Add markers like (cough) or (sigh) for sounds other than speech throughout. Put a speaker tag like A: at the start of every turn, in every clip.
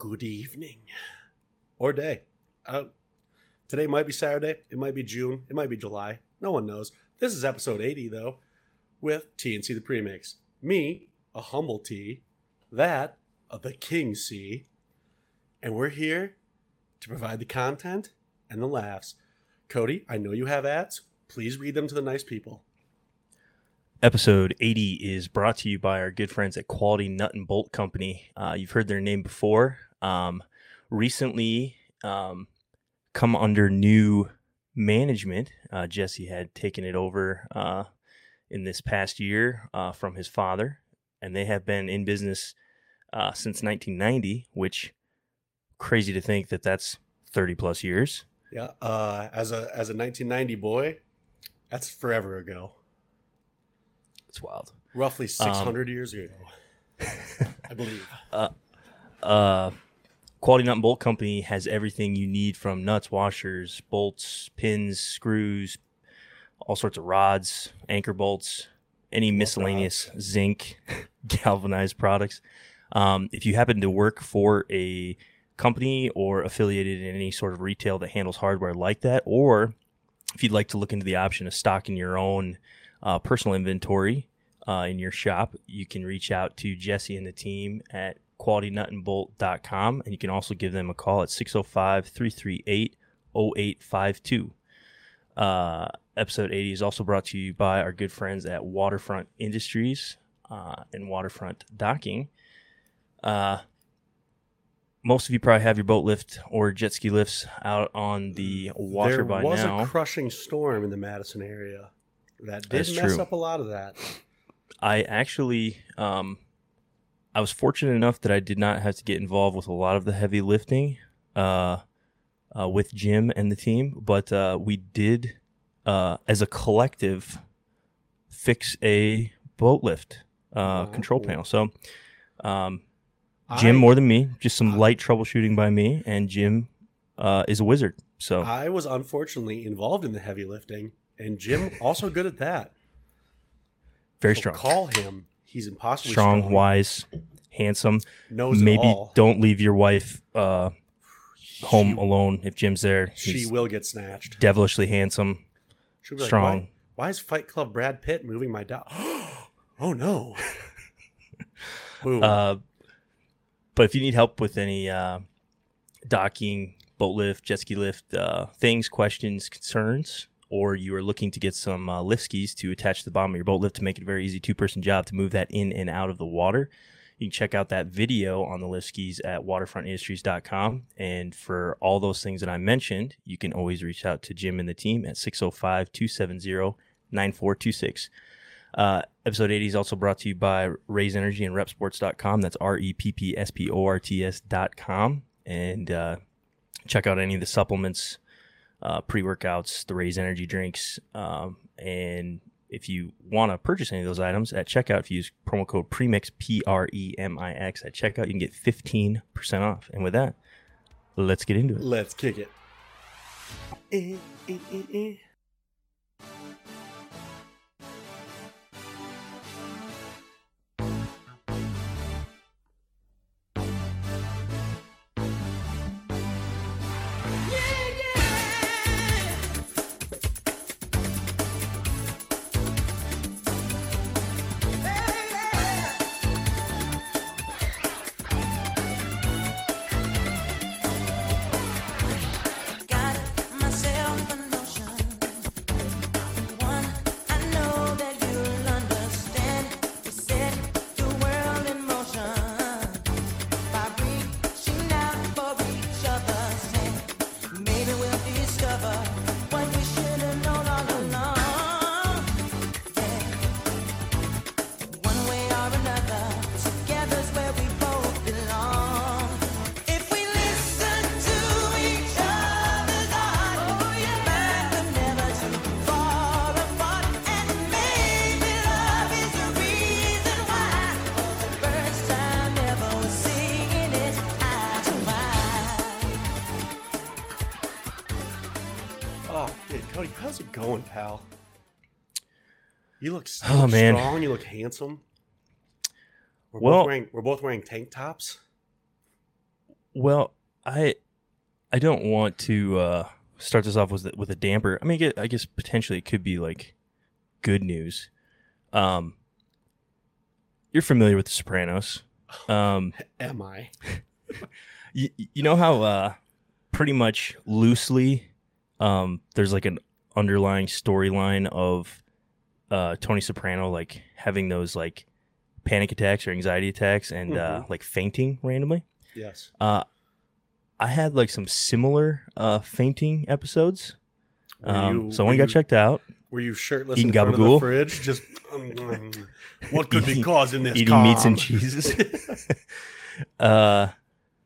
A: good evening or day. Uh, today might be Saturday. It might be June. It might be July. No one knows. This is episode 80, though, with TNC the Premix. Me, a humble T, that, of the King C. And we're here to provide the content and the laughs. Cody, I know you have ads. Please read them to the nice people.
B: Episode 80 is brought to you by our good friends at Quality Nut and Bolt Company. Uh, you've heard their name before. Um, recently, um, come under new management. Uh, Jesse had taken it over uh, in this past year uh, from his father, and they have been in business uh, since 1990, which crazy to think that that's 30 plus years.
A: Yeah, uh, as a as a 1990 boy, that's forever ago.
B: It's wild.
A: Roughly 600 years ago, I believe. (laughs)
B: uh, Quality Nut and Bolt Company has everything you need from nuts, washers, bolts, pins, screws, all sorts of rods, anchor bolts, any miscellaneous zinc (laughs) galvanized products. Um, if you happen to work for a company or affiliated in any sort of retail that handles hardware like that, or if you'd like to look into the option of stocking your own uh, personal inventory uh, in your shop, you can reach out to Jesse and the team at qualitynutandbolt.com and you can also give them a call at 605-338-0852. Uh, episode 80 is also brought to you by our good friends at Waterfront Industries uh, and Waterfront Docking. Uh, most of you probably have your boat lift or jet ski lifts out on the water
A: there
B: by now.
A: There was a crushing storm in the Madison area that did
B: That's
A: mess
B: true.
A: up a lot of that.
B: I actually, um, I was fortunate enough that I did not have to get involved with a lot of the heavy lifting uh, uh, with Jim and the team, but uh, we did, uh, as a collective, fix a boat lift uh, control
A: Oh.
B: panel. So, um, Jim
A: I-
B: more than me, just some light troubleshooting by me, and Jim uh, is a wizard. So
A: I was unfortunately involved in the heavy lifting, and Jim also good at that.
B: very
A: So
B: strong,
A: Call him. He's impossibly
B: strong,
A: strong.
B: wise, handsome.
A: Knows
B: maybe don't leave your wife uh, home
A: She-
B: alone if Jim's there.
A: She will get snatched.
B: devilishly handsome,
A: She'll be like,
B: strong.
A: why, why is Fight Club Brad Pitt moving my dog? (gasps) oh no. (laughs)
B: Uh, but if you need help with any uh, docking, boat lift, jet ski lift uh, things, questions, concerns, or you are looking to get some uh, lift skis to attach to the bottom of your boat lift to make it a very easy two person job to move that in and out of the water, you can check out that video on the lift skis at waterfrontindustries.com. And for all those things that I mentioned, you can always reach out to Jim and the team at 605 270 9426. Uh, episode 80 is also brought to you by Raze Energy and reppsports.com. That's R E P P S P O R T S.com. And uh, check out any of the supplements, uh, pre workouts, the Raze Energy drinks. Um, and if you want to purchase any of those items at checkout, if you use promo code PREMIX, P R E M I X, at checkout, you can get 15% off. And with that, let's get into it.
A: Let's kick it. Eh, eh, eh, You look
B: Oh, man.
A: strong. You look handsome. We're
B: Well-
A: both wearing we're both wearing tank tops.
B: Well, I I don't want to uh, start this off with with a damper. I mean, I guess, I guess potentially it could be like good news. Um, you're familiar with The Sopranos. (laughs) Um,
A: Am I? (laughs)
B: you, you know how uh, pretty much loosely um, there's like an underlying storyline of uh, Tony Soprano like having those like panic attacks or anxiety attacks and uh, like fainting randomly.
A: Yes.
B: Uh, I had like some similar uh, fainting episodes. Um,
A: you-
B: so one got
A: you-
B: checked out,
A: Were you shirtless
B: Eating
A: in front of the
B: gabagool?
A: fridge? Just (laughs) um, um, what could be causing this?
B: eating meats and cheeses. (laughs) (laughs) uh,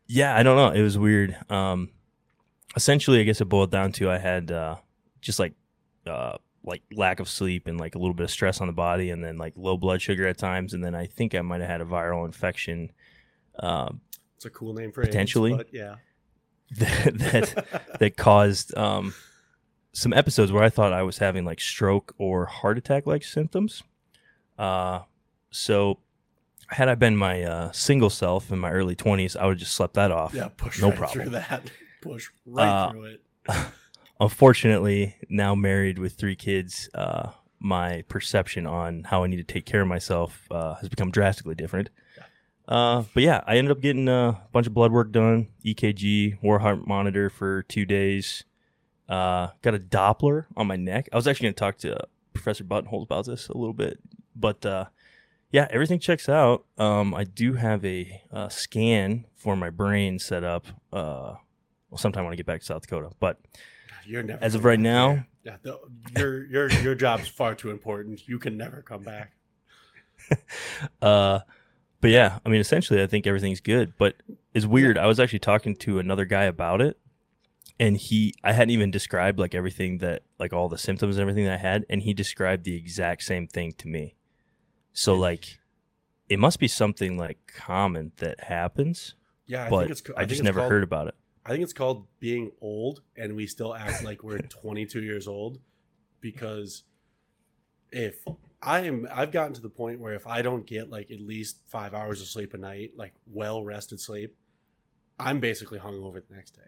B: yeah, I don't know. It was weird. Um, essentially, I guess it boiled down to I had uh, just like uh, like lack of sleep and like a little bit of stress on the body, and then like low blood sugar at times, and then I think I might have had a viral infection. Um,
A: It's a cool name for AIDS,
B: Potentially.
A: but yeah.
B: that (laughs) that that caused um, some episodes where I thought I was having like stroke or heart attack like symptoms. Uh, so had I been my uh, single self in my early twenties, I would have just slept that off.
A: Yeah, push
B: no
A: right
B: problem.
A: through that. (laughs) Push right
B: Uh,
A: through it. (laughs)
B: Unfortunately, now married with three kids, uh, my perception on how I need to take care of myself uh, has become drastically different. Uh, but yeah, I ended up getting a bunch of blood work done, EKG, war heart monitor for two days. Uh, got a Doppler on my neck. I was actually going to talk to Professor Buttonholt about this a little bit, but uh, yeah, everything checks out. Um, I do have a, uh scan for my brain set up. Uh, well, sometime when I get back to South Dakota, but
A: You're never
B: as of right now-.
A: Yeah, the, your your your job's far too important. You can never come back. (laughs)
B: Uh, but yeah, I mean, essentially, I think everything's good. But it's weird. I was actually talking to another guy about it, and he, I hadn't even described like everything that, like all the symptoms and everything that I had, and he described the exact same thing to me. So like, it must be something like common that happens,
A: Yeah, I
B: but
A: think it's.
B: I,
A: think
B: just
A: it's
B: never
A: called-
B: heard about it.
A: I think it's called being old, and we still act like we're (laughs) 22 years old because if I am, I've gotten to the point where if I don't get like at least five hours of sleep a night, like well rested sleep, I'm basically hungover the next day.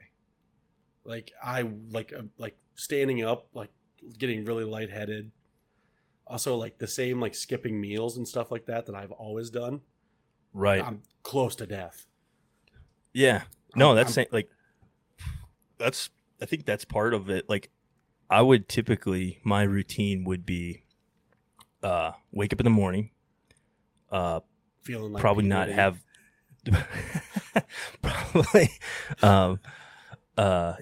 A: Like I like uh, like standing up, like getting really lightheaded. Also, like the same like skipping meals and stuff like that that I've always done.
B: Right.
A: I'm close to death.
B: Yeah. No, that's
A: I'm-
B: like that's I think that's part of it. Like I would typically my routine would be uh wake up in the morning, uh
A: feeling like
B: probably not
A: puberty.
B: have (laughs) probably um uh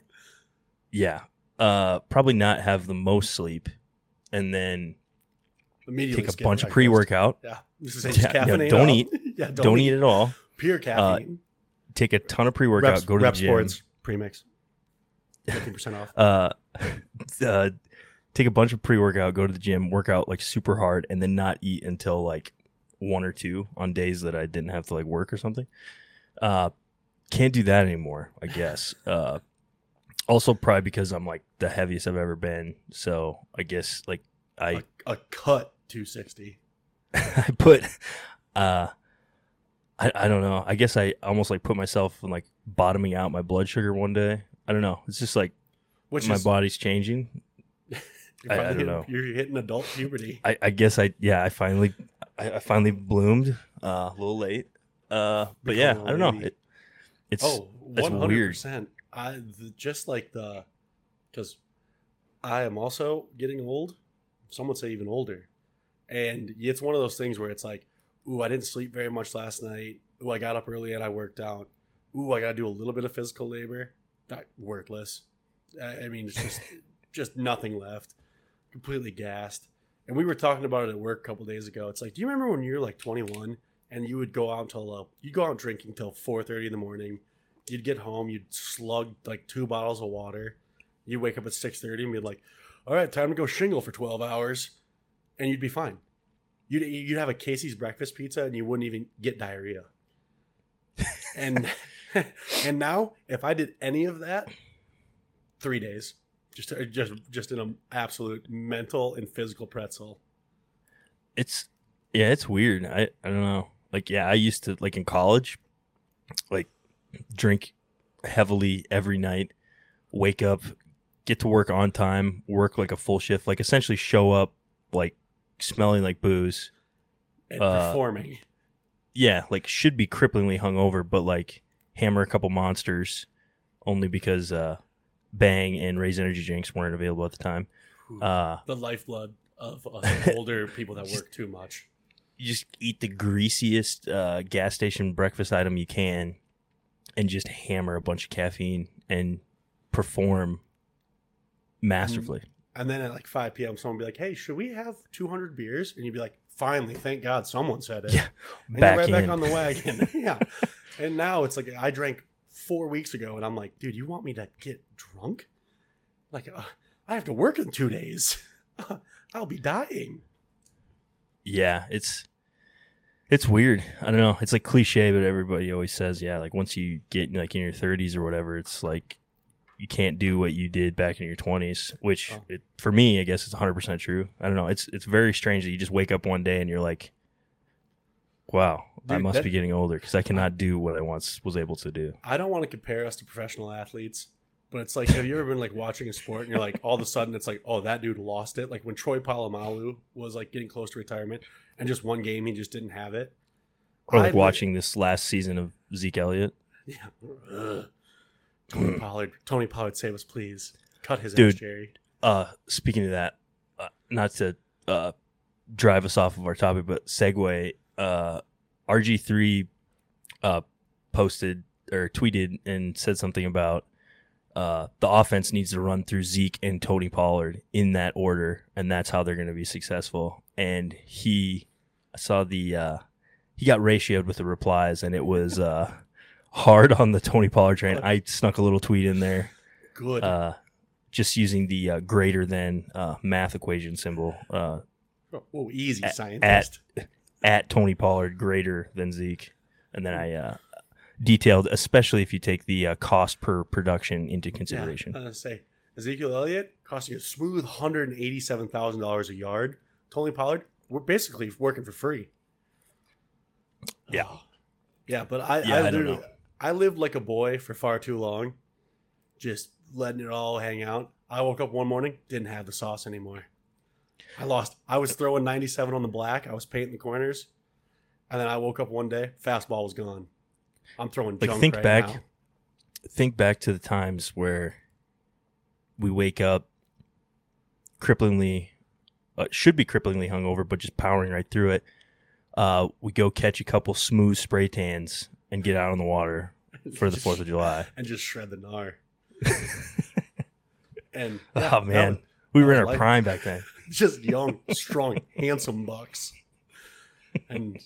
B: yeah. Uh probably not have the most sleep and then
A: immediately
B: take a bunch of pre-workout.
A: Yeah, this is
B: Yeah, yeah, don't eat- (laughs)
A: yeah, don't,
B: Don't, eat at all.
A: pure caffeine.
B: Take a ton of pre-workout, go to
A: Rep
B: the gym.
A: Sports premix, fifty percent off.
B: uh, (laughs) uh, take a bunch of pre workout, go to the gym, work out like super hard, and then not eat until like one or two on days that I didn't have to like work or something. Uh, can't do that anymore, I guess. (laughs) Uh, also probably because I'm like the heaviest I've ever been. So I guess like I
A: a, a cut two sixty. (laughs)
B: I put uh I, I don't know. I guess I almost like put myself in like bottoming out my blood sugar one day. I don't know. It's just like
A: Which
B: my
A: is
B: body's changing.
A: you're
B: I- I don't
A: hitting-
B: know.
A: You're hitting adult puberty.
B: I, I guess I yeah I finally I, I finally bloomed uh, a little late uh but yeah I don't know it, it's
A: oh,
B: it's
A: one hundred
B: weird.
A: percent. I the, just like the because I am also getting old. Some would say even older, and it's one of those things where it's like, ooh, I didn't sleep very much last night. Ooh, I got up early and I worked out. Ooh, I got to do a little bit of physical labor. Not worthless. I mean, it's just (laughs) just nothing left. Completely gassed. And we were talking about it at work a couple days ago. It's like, do you remember when you were like 21 and you would go out until uh, you go out drinking till 4:30 in the morning? You'd get home, you'd slug like two bottles of water. You'd wake up at 6:30 and be like, "All right, time to go shingle for 12 hours," and you'd be fine. You'd you'd have a Casey's breakfast pizza and you wouldn't even get diarrhea. And (laughs) (laughs) and now, if I did any of that, three days, just just just in an absolute mental and physical pretzel.
B: it's yeah it's weird I I don't know like yeah I used to like in college like drink heavily every night, wake up, get to work on time, work like a full shift, like essentially show up like smelling like booze.
A: And
B: Uh,
A: performing.
B: Yeah, like should be cripplingly hungover, but like hammer a couple monsters only because uh Bang and Raze Energy drinks weren't available at the time. Uh
A: the lifeblood of us (laughs) older people that work too much.
B: you just eat the greasiest uh, gas station breakfast item you can and just hammer a bunch of caffeine and perform masterfully.
A: And then at like 5 p.m., someone would be like, hey, should we have 200 beers? And you'd be like, finally, thank God someone said it.
B: Yeah,
A: And
B: back
A: you're right
B: in.
A: back on the wagon. (laughs) yeah. And now it's like, I drank four weeks ago and I'm like, dude, you want me to get drunk? Like, uh, I have to work in two days. (laughs) I'll be dying.
B: Yeah, it's it's weird. I don't know. It's like cliche, but everybody always says, yeah, like once you get like in your 30s or whatever, it's like you can't do what you did back in your 20s, which
A: Oh.
B: it, for me, I guess it's 100% true. I don't know. It's it's very strange that you just wake up one day and you're like, wow, I must
A: that-
B: be getting older because I cannot do what I once was able to do.
A: I don't want to compare us to professional athletes, but it's like, have you ever been like watching a sport and you're like, all of a sudden it's like, oh, that dude lost it. Like when Troy Polamalu was like getting close to retirement and just one game he just didn't have it.
B: Or like
A: I-
B: watching this last season of Zeke Elliott.
A: Yeah. Ugh. Tony (clears throat) Pollard, Tony Pollard, save us, please. Cut his
B: Dude.
A: ass, Jerry.
B: Uh, speaking of that, uh, not to uh, drive us off of our topic, but segue. Uh, RG three uh, posted or tweeted and said something about uh, the offense needs to run through Zeke and Tony Pollard in that order, and that's how they're going to be successful. And he, I saw the uh, he got ratioed with the replies, and it was uh, hard on the Tony Pollard train. I snuck a little tweet in there
A: Good.
B: uh, just using the uh, greater than uh, math equation symbol uh,
A: oh, easy,
B: at-
A: scientist.
B: at Tony Pollard greater than Zeke, and then I uh, detailed, especially if you take the uh, cost per production into
A: yeah,
B: consideration.
A: I was say Ezekiel Elliott costing a smooth hundred and eighty-seven thousand dollars a yard. Tony Pollard, we're basically working for free.
B: Yeah.
A: Oh. yeah, but I,
B: Yeah,
A: I,
B: I don't
A: literally-
B: know.
A: I lived like a boy for far too long, just letting it all hang out. I woke up one morning, didn't have the sauce anymore. I lost. I was throwing 97 on the black. I was painting the corners, and then I woke up one day, fastball was gone. I'm throwing
B: Like,
A: junk
B: think
A: right
B: back-
A: now.
B: Think back to the times where we wake up cripplingly, uh, should be cripplingly hungover, but just powering right through it. Uh, we go catch a couple smooth spray tans and get out on the water (laughs) for the Fourth of July. (laughs)
A: and just shred the gnar. (laughs) and
B: oh man,
A: was-
B: we were in our
A: like-
B: prime back then. (laughs)
A: just young, strong, handsome bucks. And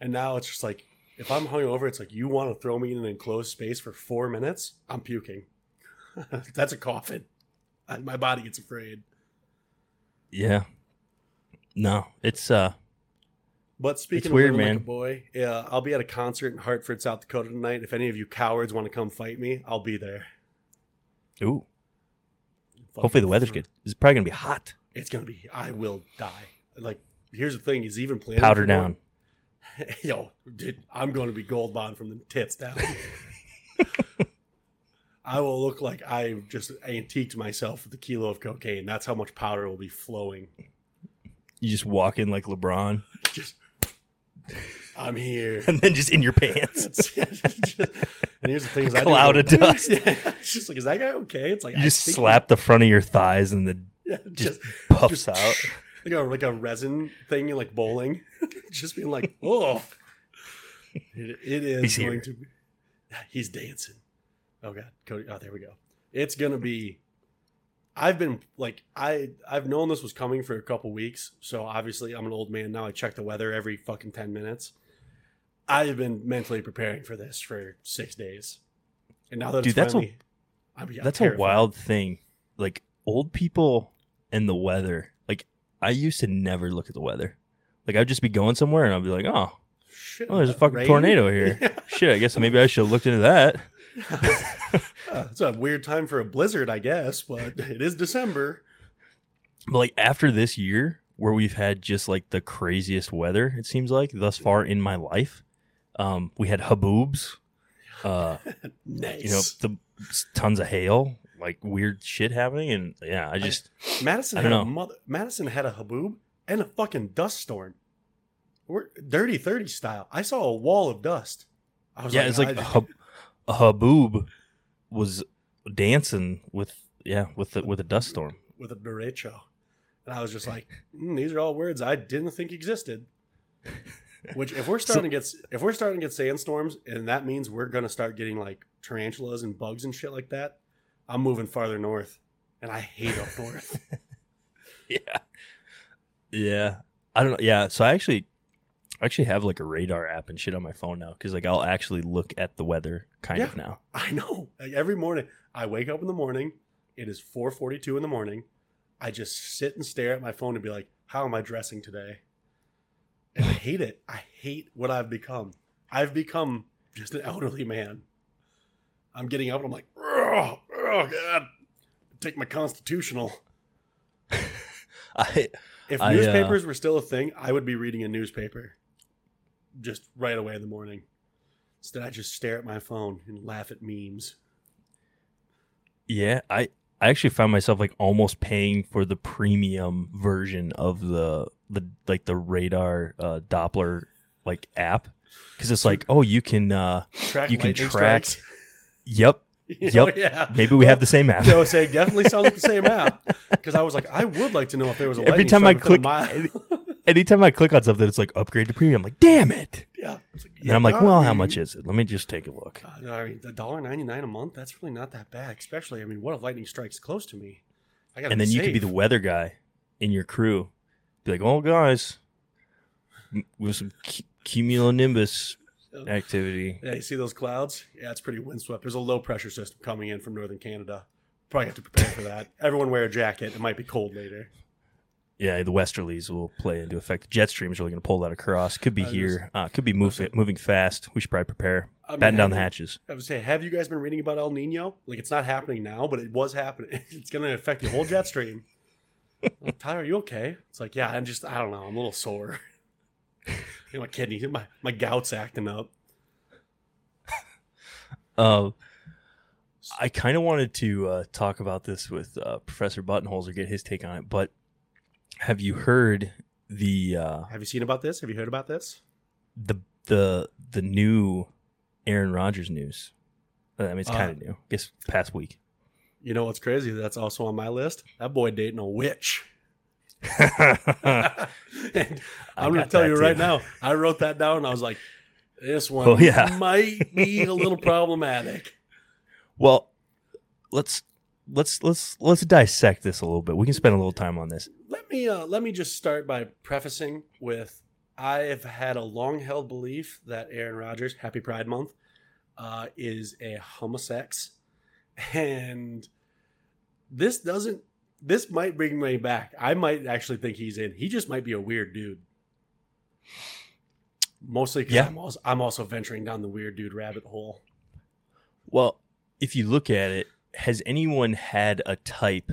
A: and now it's just like if I'm hungover, it's like you want to throw me in an enclosed space for four minutes, I'm puking. (laughs) That's a coffin. I- My body gets afraid.
B: Yeah. No, it's uh
A: But speaking
B: It's
A: of
B: weird,
A: like
B: man.
A: a boy, yeah, I'll be at a concert in Hartford, South Dakota tonight. If any of you cowards want to come fight me, I'll be there.
B: ooh. Hopefully the weather's good. It's probably gonna be hot.
A: It's gonna be. I will die. Like, here's the thing: he's even planning
B: Powder down. (laughs)
A: Yo, dude, I'm going to be gold bond from the tits down. (laughs) I will look like I just antiqued myself with a kilo of cocaine. That's how much powder will be flowing.
B: You just walk in like LeBron, (laughs)
A: Just, I'm here.
B: and then just in your pants.
A: and here's the thing: is I
B: Cloud of dust.
A: Yeah, it's just like, is that guy okay? It's like
B: You
A: I
B: just slap the front of your thighs, and the
A: yeah, (laughs)
B: just
A: just
B: puffs
A: just
B: out. (laughs)
A: like a like a resin thing, like bowling, (laughs) just being like, oh, it, it is
B: He's
A: going
B: here.
A: to. Be, (sighs) he's dancing. Oh god, Cody. Oh, there we go. It's gonna be. I've been like I I've known this was coming for a couple weeks, so obviously I'm an old man now. I check the weather every fucking ten minutes. I've been mentally preparing for this for six days, and now that
B: Dude, that's a-
A: finally, I'm, I'm
B: That's a wild thing. Like old people and the weather. Like I used to never look at the weather. Like I'd just be going somewhere, and I'd be like, oh,
A: Shit,
B: oh, there's a fucking
A: rain?
B: tornado here. (laughs) Shit, I guess maybe I should have looked into that. (laughs)
A: Uh, it's a weird time for a blizzard, I guess, but it is December.
B: But like after this year, where we've had just like the craziest weather, it seems like thus far in my life. Um, we had haboobs Uh, (laughs)
A: Nice.
B: you know, the tons of hail, like weird shit happening, and yeah, I just
A: Madison
B: I
A: had
B: don't
A: a
B: know.
A: mother. Madison had a haboob and a fucking dust storm. We're dirty thirty style. I saw a wall of dust. I was
B: yeah,
A: like,
B: it's like
A: I
B: a, hub, a haboob was dancing with yeah with the with a dust storm.
A: with a derecho, and I was just (laughs) like, mm, these are all words I didn't think existed. (laughs) Which, if we're starting to get if we're starting to get sandstorms, and that means we're gonna start getting like tarantulas and bugs and shit like that, I'm moving farther north, and I hate up north. (laughs)
B: Yeah, yeah. I don't know. Yeah, so I actually I actually have like a radar app and shit on my phone now because like I'll actually look at the weather kind of
A: Yeah.
B: now.
A: I know. Like every morning, I wake up in the morning. It is 4:42 in the morning. I just sit and stare at my phone and be like, "How am I dressing today?" And I hate it. I hate what I've become. I've become just an elderly man. I'm getting up and I'm like, "Oh, oh God, take my constitutional." (laughs)
B: I
A: If
B: I, uh,
A: newspapers were still a thing, I would be reading a newspaper just right away in the morning. Instead, I just stare at my phone and laugh at memes.
B: Yeah, I I actually found myself like almost paying for the premium version of the the like the radar uh, Doppler like app because it's like oh you can uh
A: Track
B: you can track
A: strikes.
B: yep (laughs)
A: You know,
B: Yep.
A: yeah.
B: maybe we have the same app. (laughs)
A: I say definitely sounds like the same app (laughs) because I was like, I would like to know if there was a
B: Every time I
A: strike within a
B: click-
A: mile.
B: Anytime I click on something, it's like upgrade to premium. I'm like damn it,
A: yeah, like,
B: and I'm like well how much is it? Let me just take a look.
A: Uh, God, I mean, the dollar ninety nine a month. That's really not that bad. Especially, I mean, what if lightning strikes close to me? I got.
B: And then you could be the weather guy in your crew. Be like oh guys, with some cu- cumulonimbus activity.
A: Yeah, you see those clouds? Yeah, it's pretty windswept. There's a low pressure system coming in from northern Canada. Probably have to prepare for that. (laughs) Everyone wear a jacket. It might be cold later.
B: Yeah, the westerlies will play into effect. The jet stream's really going to pull that across. Could be
A: I
B: here. Uh, could be move, moving fast. We should probably prepare.
A: I mean,
B: Batten down the
A: you-
B: hatches.
A: I would say, have you guys been reading about El Nino? Like, it's not happening now, but it was happening. (laughs) It's going to affect the whole jet stream. (laughs) Tyler, are you okay? It's like, yeah, I'm just, I don't know, I'm a little sore. My kidney, my, my gout's acting up.
B: Uh, (laughs) I kind of wanted to uh, talk about this with uh, Professor Buttonholes or get his take on it. But have you heard the uh,
A: Have you seen about this? Have you heard about this?
B: the the the new Aaron Rodgers news? Uh, I mean, it's kind
A: Uh,
B: of new. I guess past week.
A: You know what's crazy? That's also on my list. That boy dating a witch. (laughs)
B: I
A: and I'm going to tell you right now, I wrote that down I was like, this one
B: Oh, yeah. (laughs)
A: might be a little problematic.
B: Well, let's let's let's let's dissect this a little bit. We can spend a little time on this.
A: Let me uh, let me just start by prefacing with I've had a long held belief that Aaron Rodgers, Happy Pride Month, uh, is a homosex, and this doesn't. This might bring me back. I might actually think he's in. He just might be a weird dude. Mostly because
B: Yeah.
A: I'm, also, I'm also venturing down the weird dude rabbit hole.
B: Well, if you look at it, has anyone had a type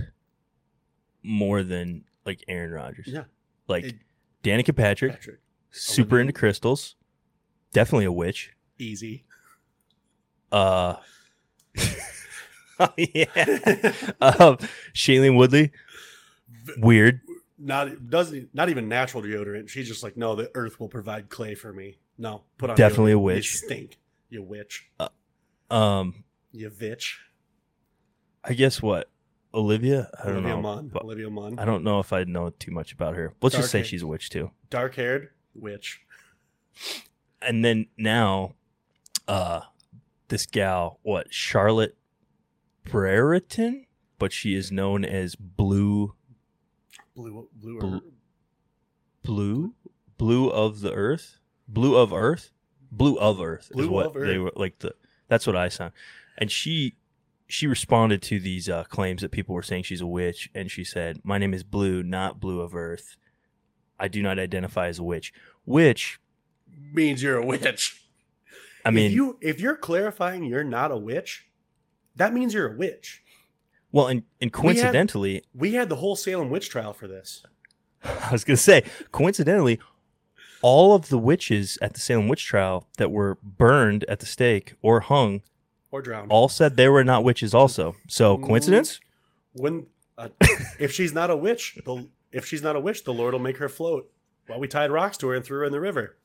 B: more than like Aaron Rodgers?
A: Yeah,
B: Like
A: It-
B: Danica Patrick,
A: Patrick,
B: super into crystals, definitely a witch.
A: easy.
B: Uh, (laughs) (laughs) oh, yeah. um, Shailene Woodley, weird.
A: not doesn't not even natural deodorant. She's just like, no, the earth will provide clay for me. No, put on
B: Definitely a witch.
A: You stink, you witch,
B: Um,
A: you bitch.
B: I guess what Olivia. I don't
A: Olivia
B: know.
A: Munn. Olivia Munn.
B: I don't know if I know too much about her. Let's just say
A: Dark
B: she's a witch too.
A: Dark haired witch.
B: and then now uh this gal what charlotte brereton but she is known as blue
A: Blue, blue,
B: Blue- blue? Blue of the earth? Blue of earth? Blue of earth is what they
A: Earth.
B: were like the that's what i sound and she she responded to these uh, claims that people were saying she's a witch and she said my name is blue not blue of earth. I do not identify as a witch. Which
A: means you're a witch.
B: i mean
A: if you if you're clarifying you're not a witch, that means you're a witch.
B: well and, and coincidentally
A: We had the whole Salem witch trial for this. (laughs)
B: I was gonna say, coincidentally, all of the witches at the Salem witch trial that were burned at the stake or hung
A: or drowned.
B: all said they were not witches also. So
A: Mm.
B: coincidence?
A: when uh, if she's not a witch, the if she's not a witch, the Lord will make her float. Well, we tied rocks to her and threw her in the river.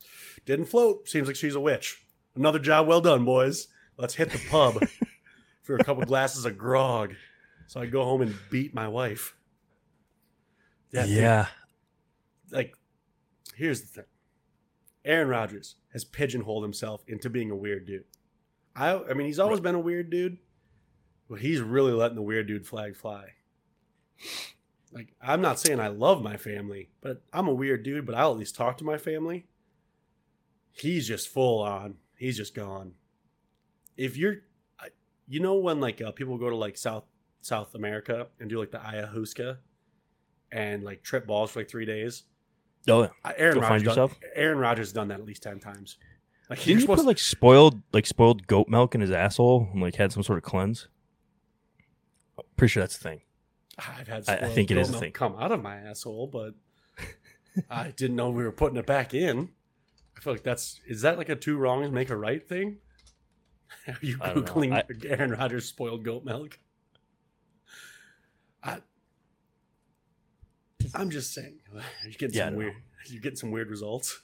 A: Didn't float. Seems like she's a witch. Another job well done, boys. Let's hit the pub (laughs) for a couple glasses of grog, so I go home and beat my wife. Yeah, dude,
B: Yeah.
A: like here's the thing. Aaron rodgers has pigeonholed himself into being a weird dude. I i mean he's always been a weird dude but he's really letting the weird dude flag fly. Like i'm not saying i love my family but i'm a weird dude but i'll at least talk to my family. He's just full on. He's just gone. If you're you know when like uh, people go to like south south america and do like the ayahuasca and like trip balls for like three days
B: Oh, yeah.
A: uh, Aaron
B: Go find
A: Rodgers. Done,
B: yourself?
A: Aaron Rodgers has done that at least ten times. Like
B: Didn't
A: supposed
B: put like spoiled like spoiled goat milk in his asshole and like had some sort of cleanse? I'm Pretty sure that's the thing.
A: I've had.
B: I- I think it is a thing.
A: Come out of my asshole, but I didn't know we were putting it back in. I feel like that's is that like a two wrongs make a right thing? Are you
B: I don't know.
A: googling
B: I-
A: Aaron Rodgers spoiled goat milk? I, I'm just saying, (laughs) you get
B: Yeah,
A: some weird, you get some weird results.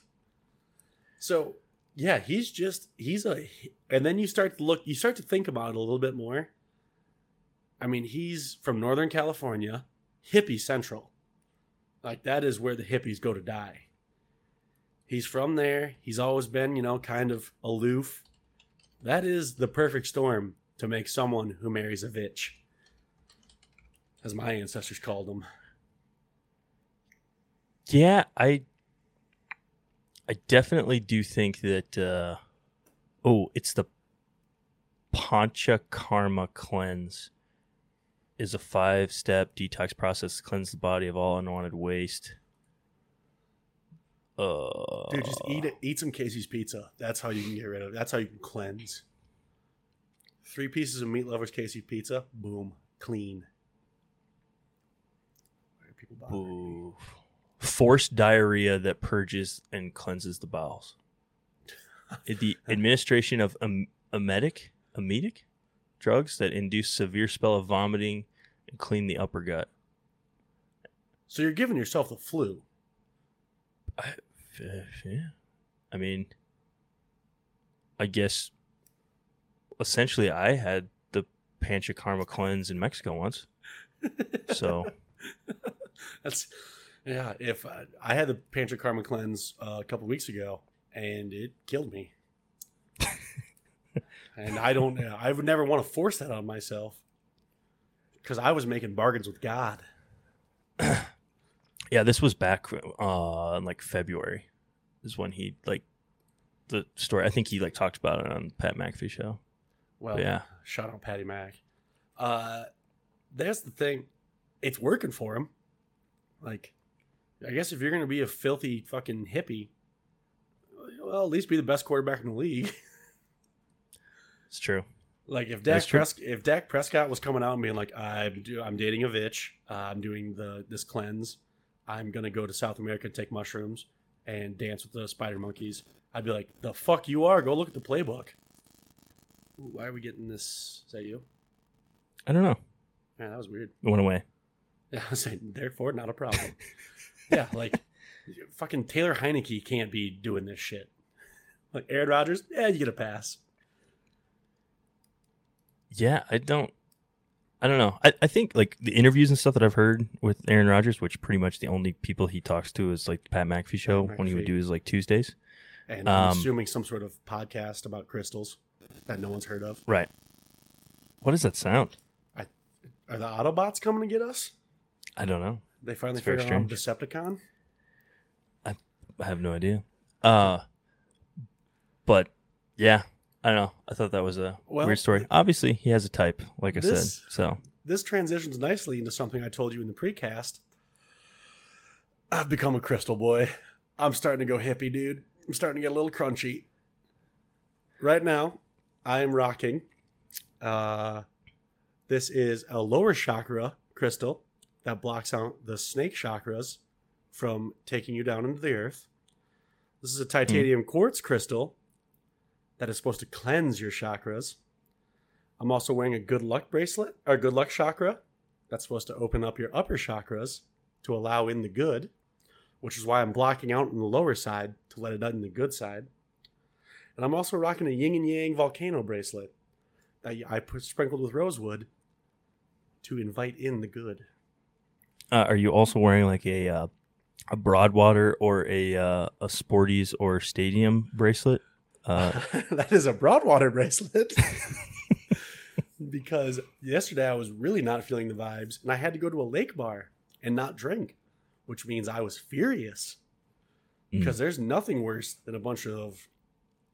A: So yeah, he's just he's a, and then you start to look, you start to think about it a little bit more. I mean, he's from Northern California, hippie central. Like that is where the hippies go to die. He's from there. He's always been, you know, kind of aloof. That is the perfect storm to make someone who marries a bitch, as my ancestors called them.
B: Yeah, I I definitely do think that uh oh, it's the Pancha Karma cleanse is a five-step detox process to cleanse the body of all unwanted waste. Uh
A: Dude, just eat it. Eat some Casey's pizza. That's how you can get rid of. it. That's how you can cleanse. Three pieces of meat lovers Casey pizza. Boom, clean. Why are people?
B: Ooh. Forced diarrhea that purges and cleanses the bowels. (laughs) the administration of em- emetic, emetic drugs that induce severe spell of vomiting and clean the upper gut.
A: So you're giving yourself the flu.
B: I, uh, yeah. I mean, I guess essentially I had the Panchakarma cleanse in Mexico once. So (laughs)
A: That's yeah. If I, I had the Panchakarma cleanse uh, a couple weeks ago, and it killed me. (laughs) and I don't. I would never want to force that on myself because I was making bargains with God. (clears throat)
B: yeah, this was back uh in like February is when he like the story. I think he like talked about it on Pat McAfee show.
A: Well,
B: Yeah.
A: Shout out Patty Mac. Uh, that's the thing. It's working for him. Like, I guess if you're gonna be a filthy fucking hippie, well, at least be the best quarterback in the league. (laughs)
B: It's true.
A: Like if Dak. Prescott, if Dak Prescott was coming out and being like, I'm do, I'm dating a bitch, uh, I'm doing the this cleanse, I'm gonna go to South America and take mushrooms and dance with the spider monkeys, I'd be like, the fuck you are? Go look at the playbook. Ooh, why are we getting this? Is that you?
B: I don't know.
A: Man, that was weird.
B: It went away.
A: Yeah, (laughs) I was saying, therefore, not a problem. (laughs) yeah, like fucking Taylor Heinicke can't be doing this shit. Like Aaron Rodgers, yeah, you get a pass.
B: Yeah, I don't. I don't know. I, I think like the interviews and stuff that I've heard with Aaron Rodgers, which pretty much the only people he talks to is like the Pat McAfee show
A: Pat
B: when he would
A: McAfee.
B: do his like Tuesdays.
A: And I'm
B: Um,
A: assuming some sort of podcast about crystals that no one's heard of.
B: Right. What does that sound?
A: Are the Autobots coming to get us?
B: I don't know.
A: They finally
B: It's very
A: figured out I'm Decepticon.
B: I have no idea. Uh, but yeah, I don't know. I thought that was a
A: Well,
B: weird story. Obviously, he has a type, like I
A: this-
B: said. So
A: This transitions nicely into something I told you in the precast. I've become a crystal boy. I'm starting to go hippie, dude. I'm starting to get a little crunchy. Right now, I am rocking. Uh, this is a lower chakra crystal that blocks out the snake chakras from taking you down into the earth. This is a titanium quartz crystal that is supposed to cleanse your chakras. I'm also wearing a good luck bracelet or good luck chakra that's supposed to open up your upper chakras to allow in the good, which is why I'm blocking out on the lower side to let it in the good side. And I'm also rocking a yin and yang volcano bracelet that I put sprinkled with rosewood to invite in the good.
B: Uh, are you also wearing like a uh, a Broadwater or a uh, a Sporties or Stadium bracelet? Uh, (laughs)
A: that is a Broadwater bracelet. (laughs) because yesterday I was really not feeling the vibes and I had to go to a lake bar and not drink, which means I was furious.
B: Mm.
A: Because there's nothing worse than a bunch of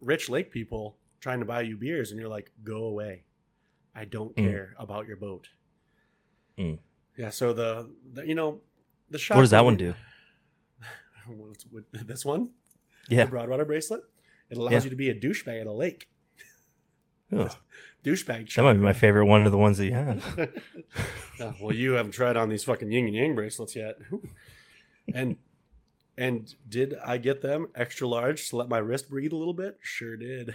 A: rich lake people trying to buy you beers and you're like, go away. I don't
B: Mm.
A: care about your boat.
B: Mm.
A: Yeah, so the, the you know the shop
B: what does that one do? (laughs)
A: This one?
B: Yeah.
A: The Broadwater bracelet. It allows
B: Yeah.
A: you to be a douchebag at a lake.
B: Oh, (laughs)
A: Douchebag.
B: that might be my favorite one of the ones that you have.
A: Yeah, (laughs) well, you haven't tried on these fucking yin and yang bracelets yet. (laughs) and and did I get them extra large to let my wrist breathe a little bit? Sure did.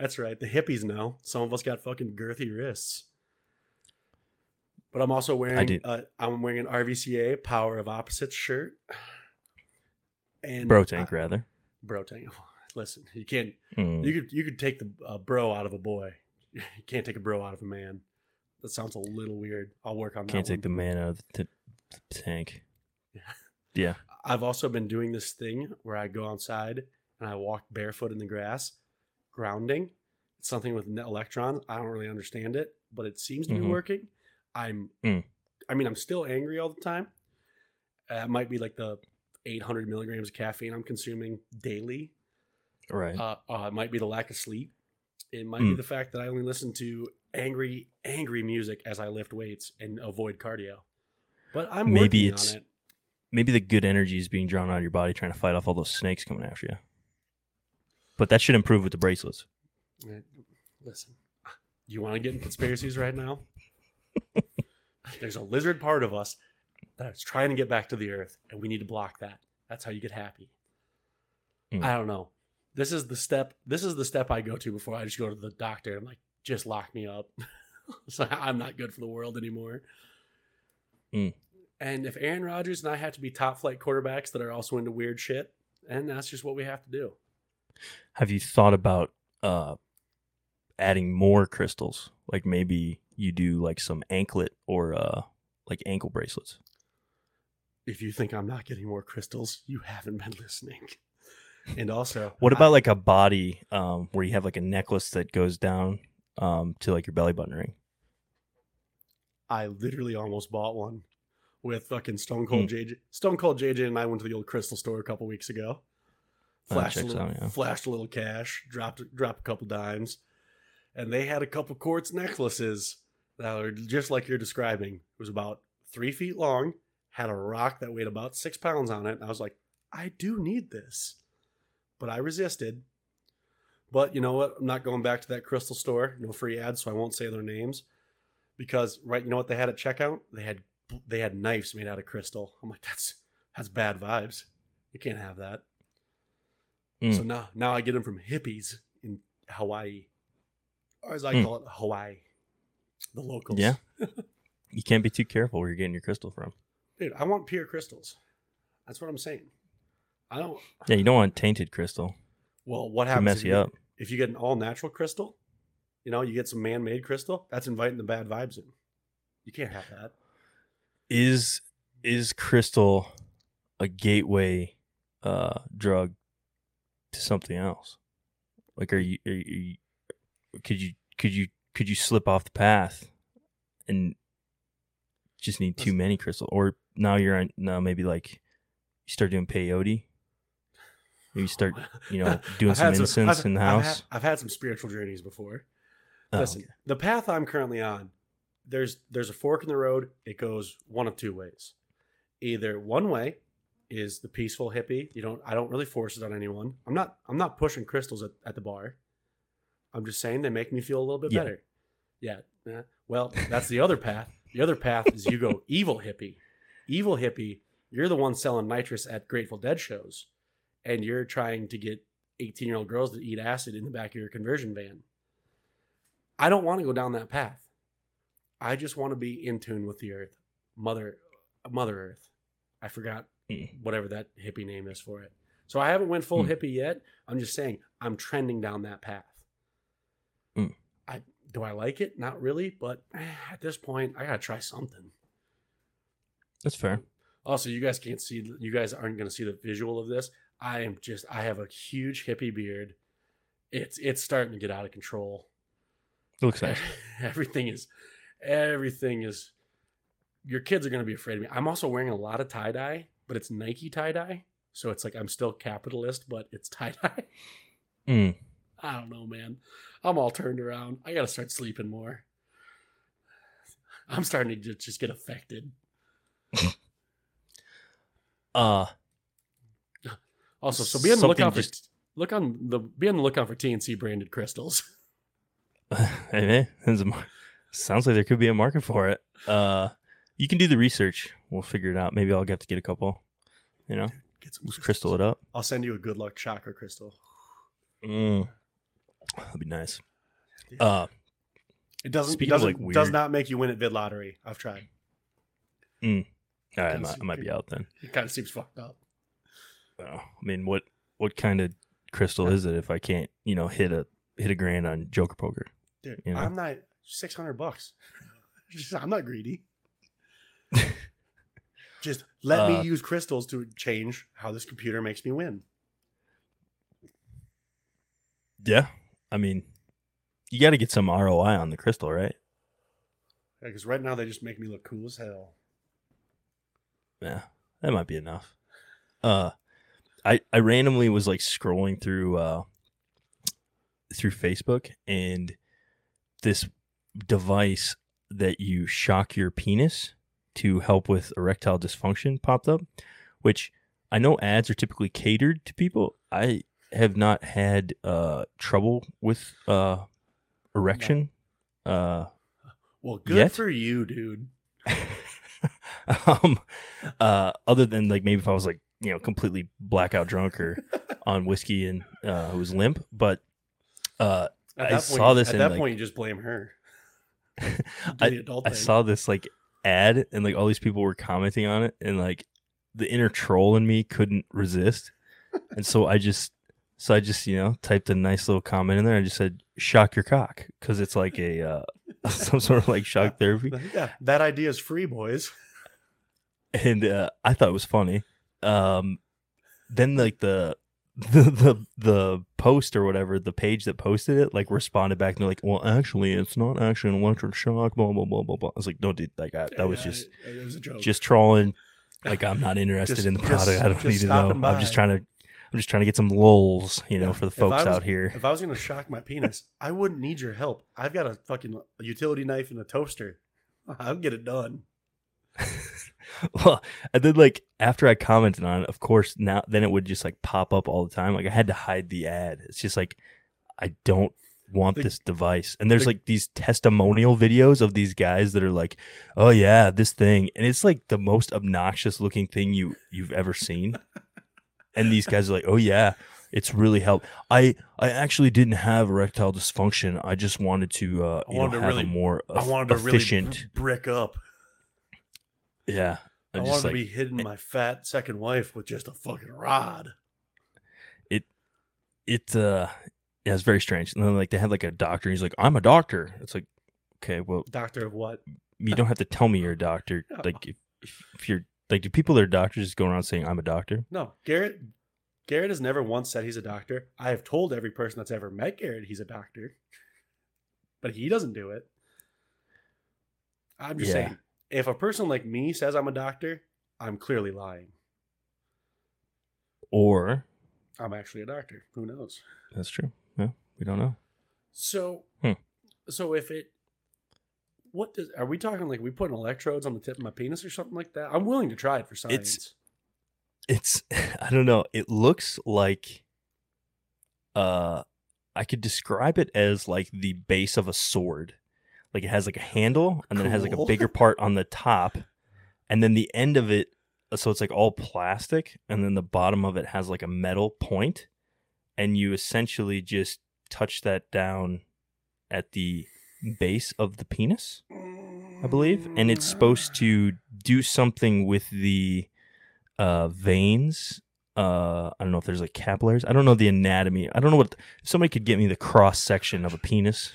A: That's right. The hippies know. Some of us got fucking girthy wrists. But I'm also wearing uh, I'm wearing an RVCA Power of Opposites shirt. And
B: Bro tank,
A: I-
B: rather.
A: Bro tank. (laughs) Listen, you can't
B: Mm.
A: you could you could take the uh, bro out of a boy. (laughs) You can't take a bro out of a man. That sounds a little weird. I'll work on that.
B: Can't take the man out of the, t- the tank.
A: Yeah. (laughs)
B: Yeah.
A: I've also been doing this thing where I go outside and I walk barefoot in the grass, grounding. It's something with electrons. I don't really understand it, but it seems to be
B: Mhm.
A: working. I'm,
B: Mm.
A: I mean, I'm still angry all the time. Uh, it might be like the 800 milligrams of caffeine I'm consuming daily.
B: Right.
A: Uh, uh, it might be the lack of sleep. It might be
B: Mm.
A: the fact that I only listen to angry, angry music as I lift weights and avoid cardio. But I'm
B: Maybe
A: working
B: it's-
A: on it.
B: Maybe the good energy is being drawn out of your body trying to fight off all those snakes coming after you. But that should improve with the bracelets.
A: Uh, Listen, you want to get in conspiracies right now? (laughs) There's a lizard part of us that is trying to get back to the earth, and we need to block that. That's how you get happy.
B: Mm.
A: I don't know. This is the step. This is the step I go to before I just go to the doctor. I'm like, just lock me up. (laughs) so I'm not good for the world anymore.
B: Mm.
A: And if Aaron Rodgers and I have to be top flight quarterbacks that are also into weird shit, and that's just what we have to do.
B: Have you thought about uh, adding more crystals? Like maybe you do like some anklet or uh, like ankle bracelets.
A: If you think I'm not getting more crystals, you haven't been listening. And also,
B: What
A: I-
B: about like a body um, where you have like a necklace that goes down um, to like your belly button ring?
A: I literally almost bought one with fucking Stone. Cold JJ. Stone Cold JJ and I went to the old crystal store a couple weeks ago.
B: Oh,
A: Flashed, a little,
B: out, yeah.
A: flashed a little cash, dropped dropped a couple dimes, and they had a couple quartz necklaces that were just like you're describing. It was about three feet long, had a rock that weighed about six pounds on it, and I was like, I do need this, but I resisted. But you know what? I'm not going back to that crystal store. No free ads, so I won't say their names because right. You know what they had at checkout? They had they had knives made out of crystal. I'm like, that's that's bad vibes. You can't have that.
B: Mm.
A: So now now I get them from hippies in Hawaii, or as I
B: Mm.
A: call it, Hawaii, the locals.
B: Yeah. (laughs) You can't be too careful where you're getting your crystal from.
A: Dude, I want pure crystals. That's what I'm saying. I don't.
B: Yeah, you don't want tainted crystal.
A: Well, what happens
B: mess
A: if
B: you
A: get-
B: up.
A: if you get an all natural crystal? You know, you get some man made crystal. That's inviting the bad vibes in. You can't have that.
B: Is is crystal a gateway uh drug to something else? Like are you, are you could you could you could you slip off the path and just need too many crystals or now you're on now maybe like you start doing peyote you start you know (laughs) doing some incense in the
A: I've
B: house
A: had, I've had some spiritual journeys before.
B: Oh,
A: Listen,
B: okay.
A: the path I'm currently on, there's there's a fork in the road. It goes one of two ways. Either one way is the peaceful hippie. You don't I don't really force it on anyone. I'm not I'm not pushing crystals at, at the bar. I'm just saying they make me feel a little bit
B: Yeah.
A: better. Yeah. yeah. Well, that's the other path. The other path is you go (laughs) evil hippie. Evil hippie, you're the one selling nitrous at Grateful Dead shows. and you're trying to get 18 year old girls to eat acid in the back of your conversion van. I don't want to go down that path. I just want to be in tune with the earth, Mother, Mother Earth. I forgot
B: Mm.
A: whatever that hippie name is for it. So I haven't went full
B: Mm.
A: hippie yet. I'm just saying I'm trending down that path.
B: Mm.
A: I do I like it? Not really, but eh, at this point, I gotta try something.
B: That's fair.
A: Also, you guys can't see. You guys aren't going to see the visual of this. I am just. I have a huge hippie beard. It's it's starting to get out of control.
B: It looks nice. (laughs)
A: everything is, everything is. Your kids are going to be afraid of me. I'm also wearing a lot of tie dye, but it's Nike tie dye, so it's like I'm still capitalist, but it's (laughs) tie dye.
B: Mm.
A: I don't know, man. I'm all turned around. I got to start sleeping more. I'm starting to just get affected. (laughs)
B: Uh,
A: Also, so be on the lookout
B: just-
A: for look on the be on the lookout for TNC branded crystals. (laughs) (laughs)
B: hey, man, mar- sounds like there could be a market for it. Uh, you can do the research. We'll figure it out. Maybe I'll get to get a couple. You know,
A: Get some
B: crystal it up.
A: I'll send you a good luck chakra crystal.
B: Mm. That'd be nice. Uh,
A: It doesn't
B: of,
A: doesn't
B: like,
A: does not make you win at vid lottery. I've tried.
B: All right, I might, I might be out then.
A: It kind of seems fucked up.
B: Oh, I mean, what what kind of crystal is it if I can't, you know, hit a hit a grand on Joker poker?
A: Dude,
B: You know?
A: I'm not six hundred bucks. (laughs) Just- I'm not greedy. (laughs) Just let
B: Uh,
A: me use crystals to change how this computer makes me win.
B: Yeah, I mean, you got to get some ROI on the crystal, right?
A: Because right now they just make me look cool as hell.
B: Yeah, that might be enough. Uh, I I randomly was like scrolling through uh through Facebook and this device that you shock your penis to help with erectile dysfunction popped up, which I know ads are typically catered to people. I have not had uh trouble with uh erection. Uh
A: Well, good
B: Yet?
A: for you, dude. (laughs) (laughs)
B: um uh other than like maybe if I was like, you know, completely blackout drunk or (laughs) on whiskey and uh it was limp, but uh I
A: that
B: saw this
A: At
B: and,
A: that
B: like-
A: point, you just blame her. (laughs)
B: I- I saw this like ad and like all these people were commenting on it and like the inner troll in me couldn't resist. and so I just so I just, you know, typed a nice little comment in there. I just said shock your cock cuz it's like a uh (laughs) some sort of like shock therapy.
A: Yeah, that idea is free, boys. (laughs)
B: and uh, I thought it was funny. Um, then like the, (laughs) the the the post or whatever, the page that posted it, like responded back and they're like, "Well, actually, it's not actually an electric shock." Blah blah blah blah blah. I was like, "No, dude, like I, that was just
A: was
B: just trolling. Like I'm not interested
A: Just-
B: in the
A: just-
B: product. I don't need to know. I'm just trying to." I'm just trying to get some lulls, you know,
A: Yeah.
B: for the folks
A: was-
B: out here.
A: If I was gonna shock my penis, I wouldn't need your help. I've got a fucking utility knife and a toaster. (laughs) I'll get it done. (laughs)
B: well, and then like after I commented on it, of course now then it would just like pop up all the time. Like I had to hide the ad. It's just like I don't want
A: The-
B: this device. And there's
A: the-
B: like these testimonial videos of these guys that are like, "Oh yeah, this thing," and it's like the most obnoxious looking thing you you've ever seen. (laughs) and these guys are like, "Oh yeah." It's really helped. I I actually didn't have erectile dysfunction. I just wanted to uh,
A: I
B: you know,
A: to
B: have
A: really-
B: a more
A: I wanted to
B: efficient.
A: really brick up.
B: yeah,
A: I,
B: I'm
A: wanted
B: just
A: to be hitting my fat second wife with just a fucking rod.
B: it it uh yeah, it's very strange. And then like they had like a doctor, he's like, I'm a doctor. It's like, okay, well,
A: Doctor of what?
B: you don't have to tell me you're a doctor. (laughs)
A: No.
B: Like if, if you're like do people that are doctors just go around saying I'm a doctor?
A: No, Garrett. Garrett has never once said he's a doctor. I have told every person that's ever met Garrett he's a doctor, but he doesn't do it. I'm just
B: Yeah.
A: saying, if a person like me says I'm a doctor, I'm clearly lying.
B: Or
A: I'm actually a doctor. Who knows?
B: that's true. Yeah, we don't know.
A: So,
B: Hmm.
A: so if it, what does are we talking like we putting electrodes on the tip of my penis or something like that? I'm willing to try it for science.
B: It's it's (laughs) I don't know. It looks like uh I could describe it as like the base of a sword. Like it has like a handle and then it has like a bigger part on the (laughs) top and then the end of it so it's like all plastic, and then the bottom of it has like a metal point, and you essentially just touch that down at the base of the penis, I believe, and it's supposed to do something with the uh, veins. Uh, I don't know if there's like capillaries. I don't know the anatomy. I don't know what. If somebody could get me the cross section of a penis,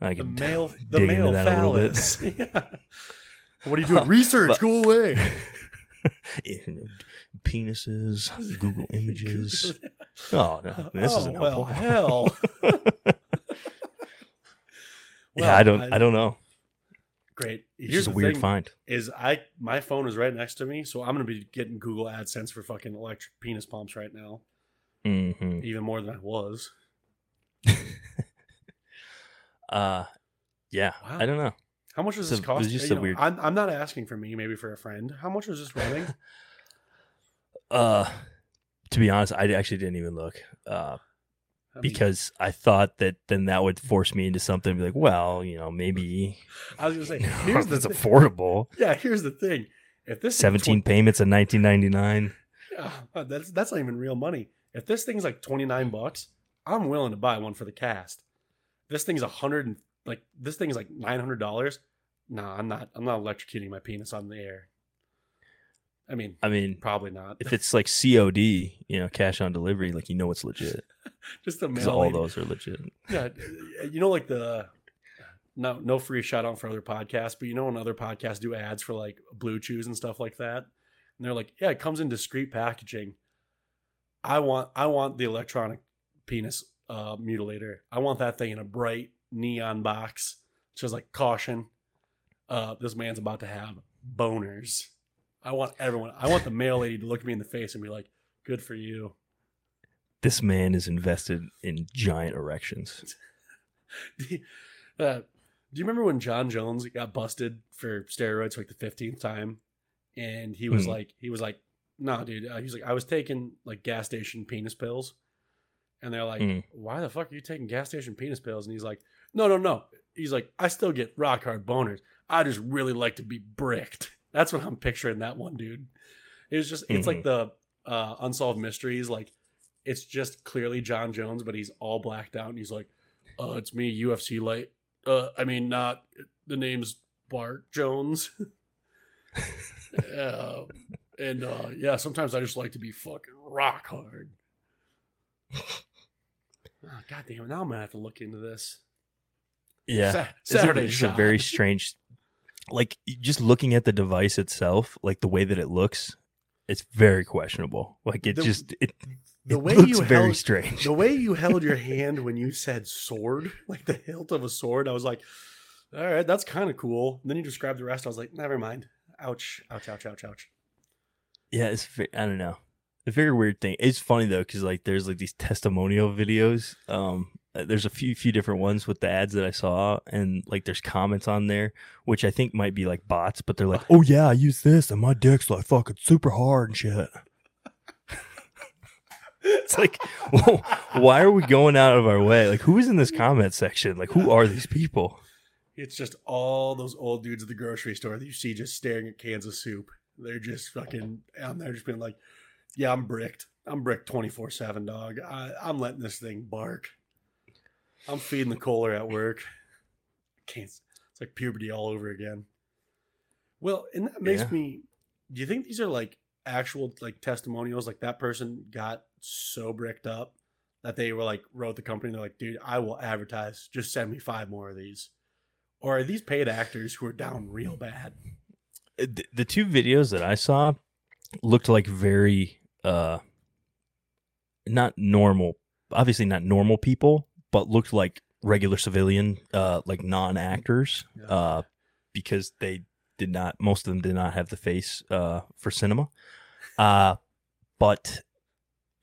B: I
A: the
B: could
A: male, the
B: dig into
A: male
B: that a little bit. (laughs)
A: Yeah. What are you doing? (laughs) Research.
B: But-
A: Go away. (laughs)
B: penises, Google images. Oh no, this
A: oh,
B: isn't
A: well,
B: helpful.
A: Hell.
B: yeah, I don't. I, don't know.
A: Great.
B: It's
A: Here's
B: a weird find.
A: is I my phone is right next to me, so I'm gonna be getting Google AdSense for fucking electric penis pumps right now,
B: hmm
A: even more than I was. (laughs)
B: Uh, yeah.
A: Wow.
B: I don't know.
A: How much does this cost?
B: it's just
A: You
B: a
A: know,
B: weird-
A: I'm, I'm not asking for me, maybe for a friend. How much was this running? (laughs)
B: Uh, to be honest, I actually didn't even look. Uh,
A: I mean,
B: because I thought that then that would force me into something. Be like, well, you know, maybe (laughs)
A: I was gonna say, (laughs) here's the
B: it's affordable. (laughs)
A: yeah. Here's the thing: if this thing's
B: Seventeen payments in nineteen ninety nine.
A: yeah, that's that's not even real money. If this thing's like twenty nine bucks, I'm willing to buy one for the cast. This thing's a hundred and like this thing's like nine hundred dollars. Nah, I'm not. I'm not electrocuting my penis on the air. I mean,
B: I mean,
A: probably not.
B: if it's like COD, you know, cash on delivery, like you know it's legit (laughs)
A: Just the
B: because
A: mail.
B: all those are legit.
A: Yeah, you know, like the no no free shout out for other podcasts, but you know when other podcasts do ads for like BlueChews and stuff like that, and they're like, yeah, it comes in discreet packaging. I want I want the electronic penis uh, mutilator. I want that thing in a bright neon box. It says like caution. Uh, this man's about to have boners. I want everyone. I want the mail lady to look me in the face and be like, "Good for you."
B: This man is invested in giant erections.
A: Do (laughs) you, uh, do you remember when Jon Jones got busted for steroids for like the fifteenth time, and he was
B: Hmm.
A: like, he was like, "Nah, dude." Uh, he's like, "I was taking like gas station penis pills," and they're like,
B: Hmm.
A: "Why the fuck are you taking gas station penis pills?" And he's like, "No, no, no." He's like, "I still get rock hard boners. I just really like to be bricked." (laughs) That's what I'm picturing that one dude. It's just, it's like the uh, unsolved mysteries, like. It's just clearly Jon Jones, but he's all blacked out, and he's like, uh, it's me, UFC light. Uh, I mean, not the name's Bart Jones. (laughs) uh, and uh, yeah, sometimes I just like to be fucking rock hard. (laughs) Oh, God damn, it! now I'm gonna have to look into this.
B: Yeah,
A: Sa- Saturday
B: just a very (laughs) strange. Like just looking at the device itself, like the way that it looks, it's very questionable. Like it
A: The-
B: just it,
A: the
B: it
A: way you
B: very
A: held-
B: strange.
A: The way you held your hand when you said sword, (laughs) like the hilt of a sword, I was like, all right, that's kind of cool. And then you described the rest. I was like, never mind. Ouch, ouch, ouch, ouch, ouch.
B: Yeah, it's I don't know. A very weird thing. It's funny though because like there's like these testimonial videos. Um, uh, there's a few few different ones with the ads that I saw, and like there's comments on there, which I think might be like bots, but they're like, "Oh yeah, I use this, and my dick's like fucking super hard and shit." (laughs) it's like, whoa, why are we going out of our way? Like, who is in this comment section? Like, who are these people?
A: It's just all those old dudes at the grocery store that you see just staring at cans of soup. They're just fucking on there, just being like, "Yeah, I'm bricked. I'm bricked twenty four seven, dog. I, I'm letting this thing bark. I'm feeding the Kohler at work. Can't. It's like puberty all over again. Well, and that makes
B: Yeah.
A: me. Do you think these are like actual like testimonials? Like that person got so bricked up that they were like wrote the company. They're like, dude, I will advertise. Just send me five more of these. Or are these paid actors who are down real bad?
B: Uh, th- the two videos that I saw looked like very uh not normal obviously not normal people but looked like regular civilian uh like non-actors
A: Yeah.
B: uh because they did not most of them did not have the face uh for cinema uh but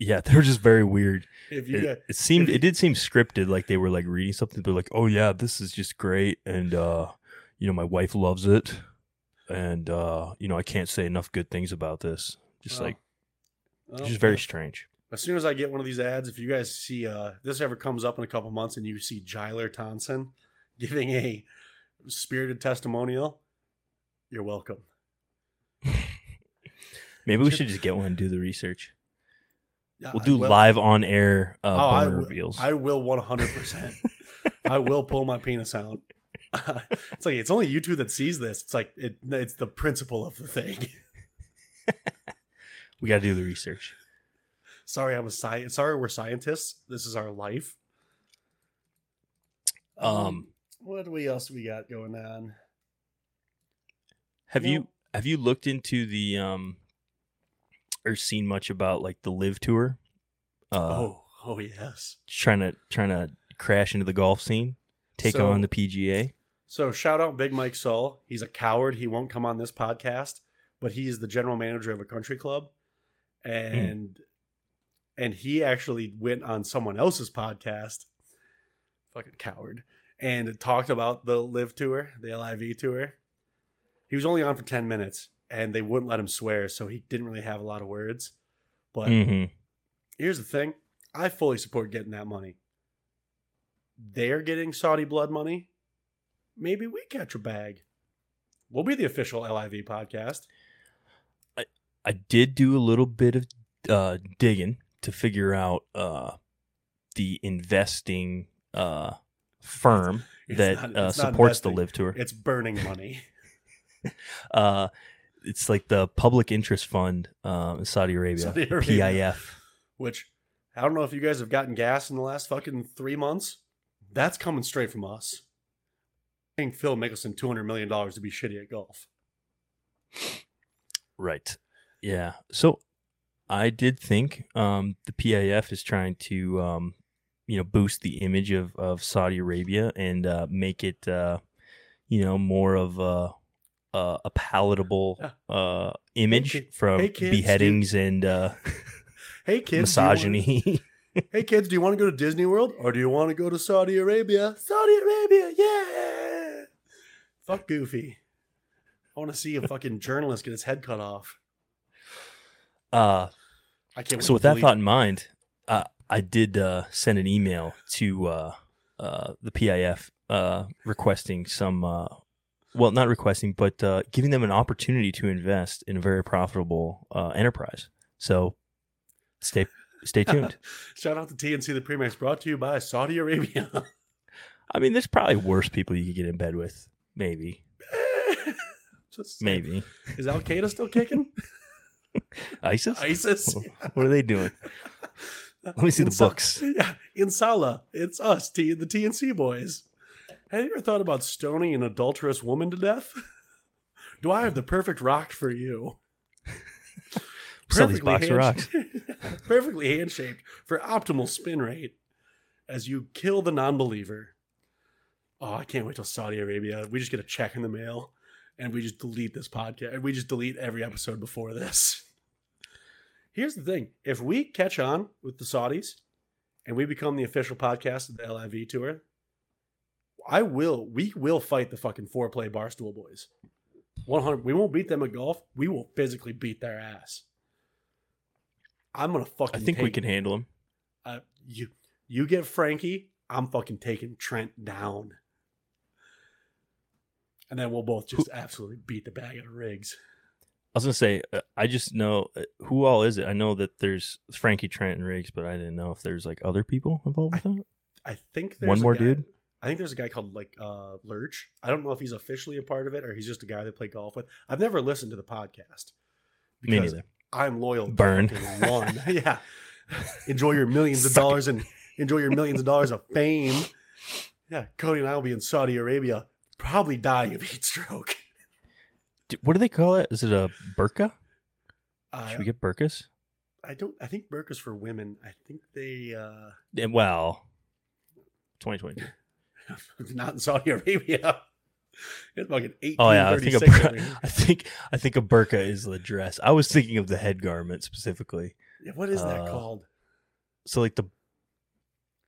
B: yeah (laughs) they're just very weird
A: If you
B: it,
A: got,
B: it seemed
A: if-
B: it did seem scripted like they were like reading something they're like oh yeah this is just great and uh you know my wife loves it and uh you know i can't say enough good things about this just
A: Oh.
B: like
A: well,
B: just very strange
A: as soon as I get one of these ads, if you guys see uh this ever comes up in a couple months and you see Tyler Thompson (laughs) giving a spirited testimonial, you're welcome. (laughs)
B: Maybe we should just get one and do the research. We'll do live on air uh,
A: Oh, I will-
B: reveals.
A: I will 100%. I will pull my penis out. (laughs) it's like it's only you two that sees this. It's like it, it's the principle of the thing. (laughs)
B: we got to do the research.
A: Sorry, I'm a science. Sorry, we're scientists. This is our life.
B: Um,
A: what do we else we got going on?
B: Have you have you looked into the um or seen much about like the LIV tour? Uh,
A: oh, oh yes.
B: trying to trying to crash into the golf scene, take
A: So-
B: on the PGA.
A: So shout out Big Mike Sull. He's a coward. He won't come on this podcast, but he's the general manager of a country club, and and he actually went on someone else's podcast. Fucking coward, and talked about the LIV tour, the LIV tour. He was only on for ten minutes, and they wouldn't let him swear, so he didn't really have a lot of words. But
B: hmm
A: here's the thing: I fully support getting that money. They're getting Saudi blood money. Maybe we catch a bag. We'll be the official LIV podcast.
B: I did do a little bit of uh, digging to figure out uh, the investing uh, firm
A: It's
B: that
A: not-
B: uh, supports the
A: investing.
B: LIV tour.
A: It's burning money. (laughs)
B: Uh, it's like the Public Interest Fund uh, in Saudi Arabia,
A: Saudi Arabia.
B: PIF.
A: Which I don't know if you guys have gotten gas in the last fucking three months. That's coming straight from us. Paying Phil Mickelson two hundred million dollars to be shitty at golf.
B: Right. Yeah. So I did think um, the PIF is trying to, um, you know, boost the image of, of Saudi Arabia and uh, make it, uh, you know, more of a, a, a palatable uh, image
A: kid-
B: from
A: hey, kids, you-
B: beheadings and uh,
A: Hey kids, you wanna-
B: misogyny.
A: Hey kids, do you want to (laughs) go to Disney World or do you want to go to Saudi Arabia? Saudi Arabia, yeah. Fuck Goofy. I want to see a fucking (laughs) journalist get his head cut off.
B: uh,
A: I can't.
B: so with that thought in mind, uh, I did uh, send an email to uh, uh, the PIF uh, requesting some, uh, well, not requesting, but uh, giving them an opportunity to invest in a very profitable uh, enterprise. So stay stay tuned. (laughs)
A: Shout out to TNC the Premix, brought to you by Saudi Arabia. (laughs)
B: I mean, there's probably worse people you could get in bed with. Maybe, (laughs)
A: Just
B: maybe
A: Is Al Qaeda still kicking?
B: ISIS.
A: ISIS.
B: What are they doing? Let me see the
A: Insa-
B: books.
A: Yeah, Insala. It's us, T- the TNC boys. Have you ever thought about stoning an adulterous woman to death? (laughs) Do I have the perfect rock for you?
B: Sell these box
A: hand- (laughs) perfectly hand shaped for optimal spin rate as you kill the non believer. Oh, I can't wait till Saudi Arabia. We just get a check in the mail and we just delete this podcast. We just delete every episode before this. (laughs) Here's the thing if we catch on with the Saudis and we become the official podcast of the LIV tour, I will, we will fight the fucking four Fore Play Barstool boys. 100. We won't beat them at golf. We will physically beat their ass. I'm gonna fucking.
B: I think we can handle them.
A: uh, you you get Frankie, I'm fucking taking Trent down. And then we'll both just absolutely beat the bag out of Riggs.
B: I was gonna say, uh, I just know uh, who all is it. I know that there's Frankie Trent and Riggs, but I didn't know if there's like other people involved with that.
A: I think there's
B: One more
A: guy-
B: dude?
A: I think there's a guy called like uh Lurch. I don't know if he's officially a part of it or he's just a guy they play golf with. I've never listened to the podcast.
B: Me neither.
A: I'm loyal.
B: Burn.
A: One. (laughs) yeah. Enjoy your millions of (laughs) dollars and enjoy your millions of dollars of fame. Yeah, Cody and I will be in Saudi Arabia, probably dying of heat stroke.
B: What do they call it? Is it a burqa?
A: Uh,
B: Should we get burqas?
A: I don't. I think burkas for women. I think they uh
B: Yeah, well, 2022. (laughs)
A: not in Saudi Arabia. It's
B: Oh yeah, I think a burqa, (laughs) I think I think a burqa is the dress. I was thinking of the head garment specifically.
A: What is that
B: Uh,
A: called?
B: So like the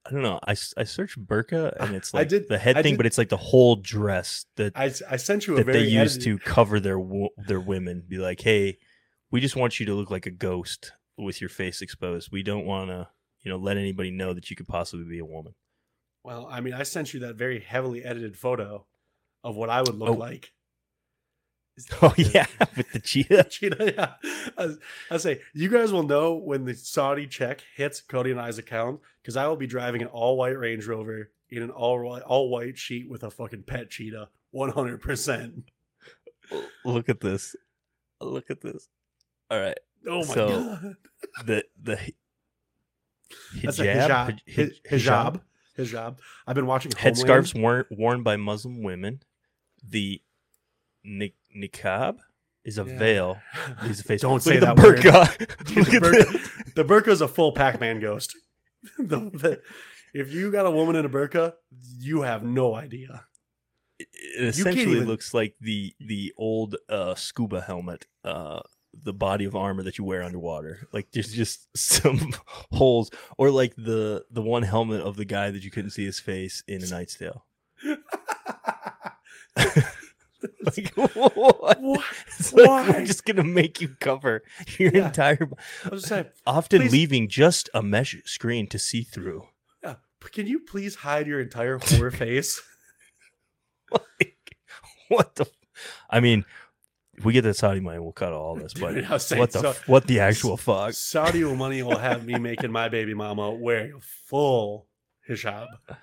B: I don't know. I, I searched burqa and it's
A: I
B: like
A: did-
B: the head
A: I
B: thing,
A: did-
B: but it's like the whole dress that
A: I, I sent you a
B: that they use
A: edited-
B: to cover their their women. Be like, hey, we just want you to look like a ghost with your face exposed. We don't want to, you know, let anybody know that you could possibly be a woman.
A: Well, I mean, I sent you that very heavily edited photo of what I would look
B: Oh.
A: like. (laughs)
B: Oh (laughs) yeah, (laughs) with the cheetah.
A: Cheetah, yeah. I, I say, you guys will know when the Saudi check hits Cody and I's account because I will be driving an all white Range Rover in an all white all white sheet with a fucking pet cheetah, one hundred percent.
B: Look at this. Look at this. All right.
A: Oh my
B: So,
A: god,
B: The the hi-
A: that's a
B: hijab,
A: hijab,
B: hij-
A: hijab, hijab. I've been watching
B: headscarves worn worn by Muslim women. The ni- niqab is a
A: Yeah.
B: veil. (laughs) Is a face.
A: Don't say that
B: burqa. (laughs) Look
A: the, burqa, (laughs) the burqa is a full Pac-Man ghost. The- the- if you got a woman in a burqa, you have no idea.
B: it
A: can't
B: essentially
A: even-
B: looks like the the old uh, scuba helmet, uh, the body of armor that you wear underwater. Like there's just (laughs) some holes, or like the the one helmet of the guy that you couldn't see his face in A Knight's Tale. (laughs) Like (laughs) what?
A: What?
B: It's like,
A: Why?
B: we're just gonna make you cover your
A: Yeah.
B: entire,
A: I was just saying,
B: often
A: Please-
B: leaving just a mesh screen to see through.
A: yeah, but can you please hide your entire whore face?
B: Like, what the? I mean, if we get that Saudi money, we'll cut all this. But (laughs)
A: Dude, saying,
B: what the
A: so-
B: what the actual fuck?
A: Saudi (laughs) money will have me making my baby mama wearing a full hijab.
B: Uh,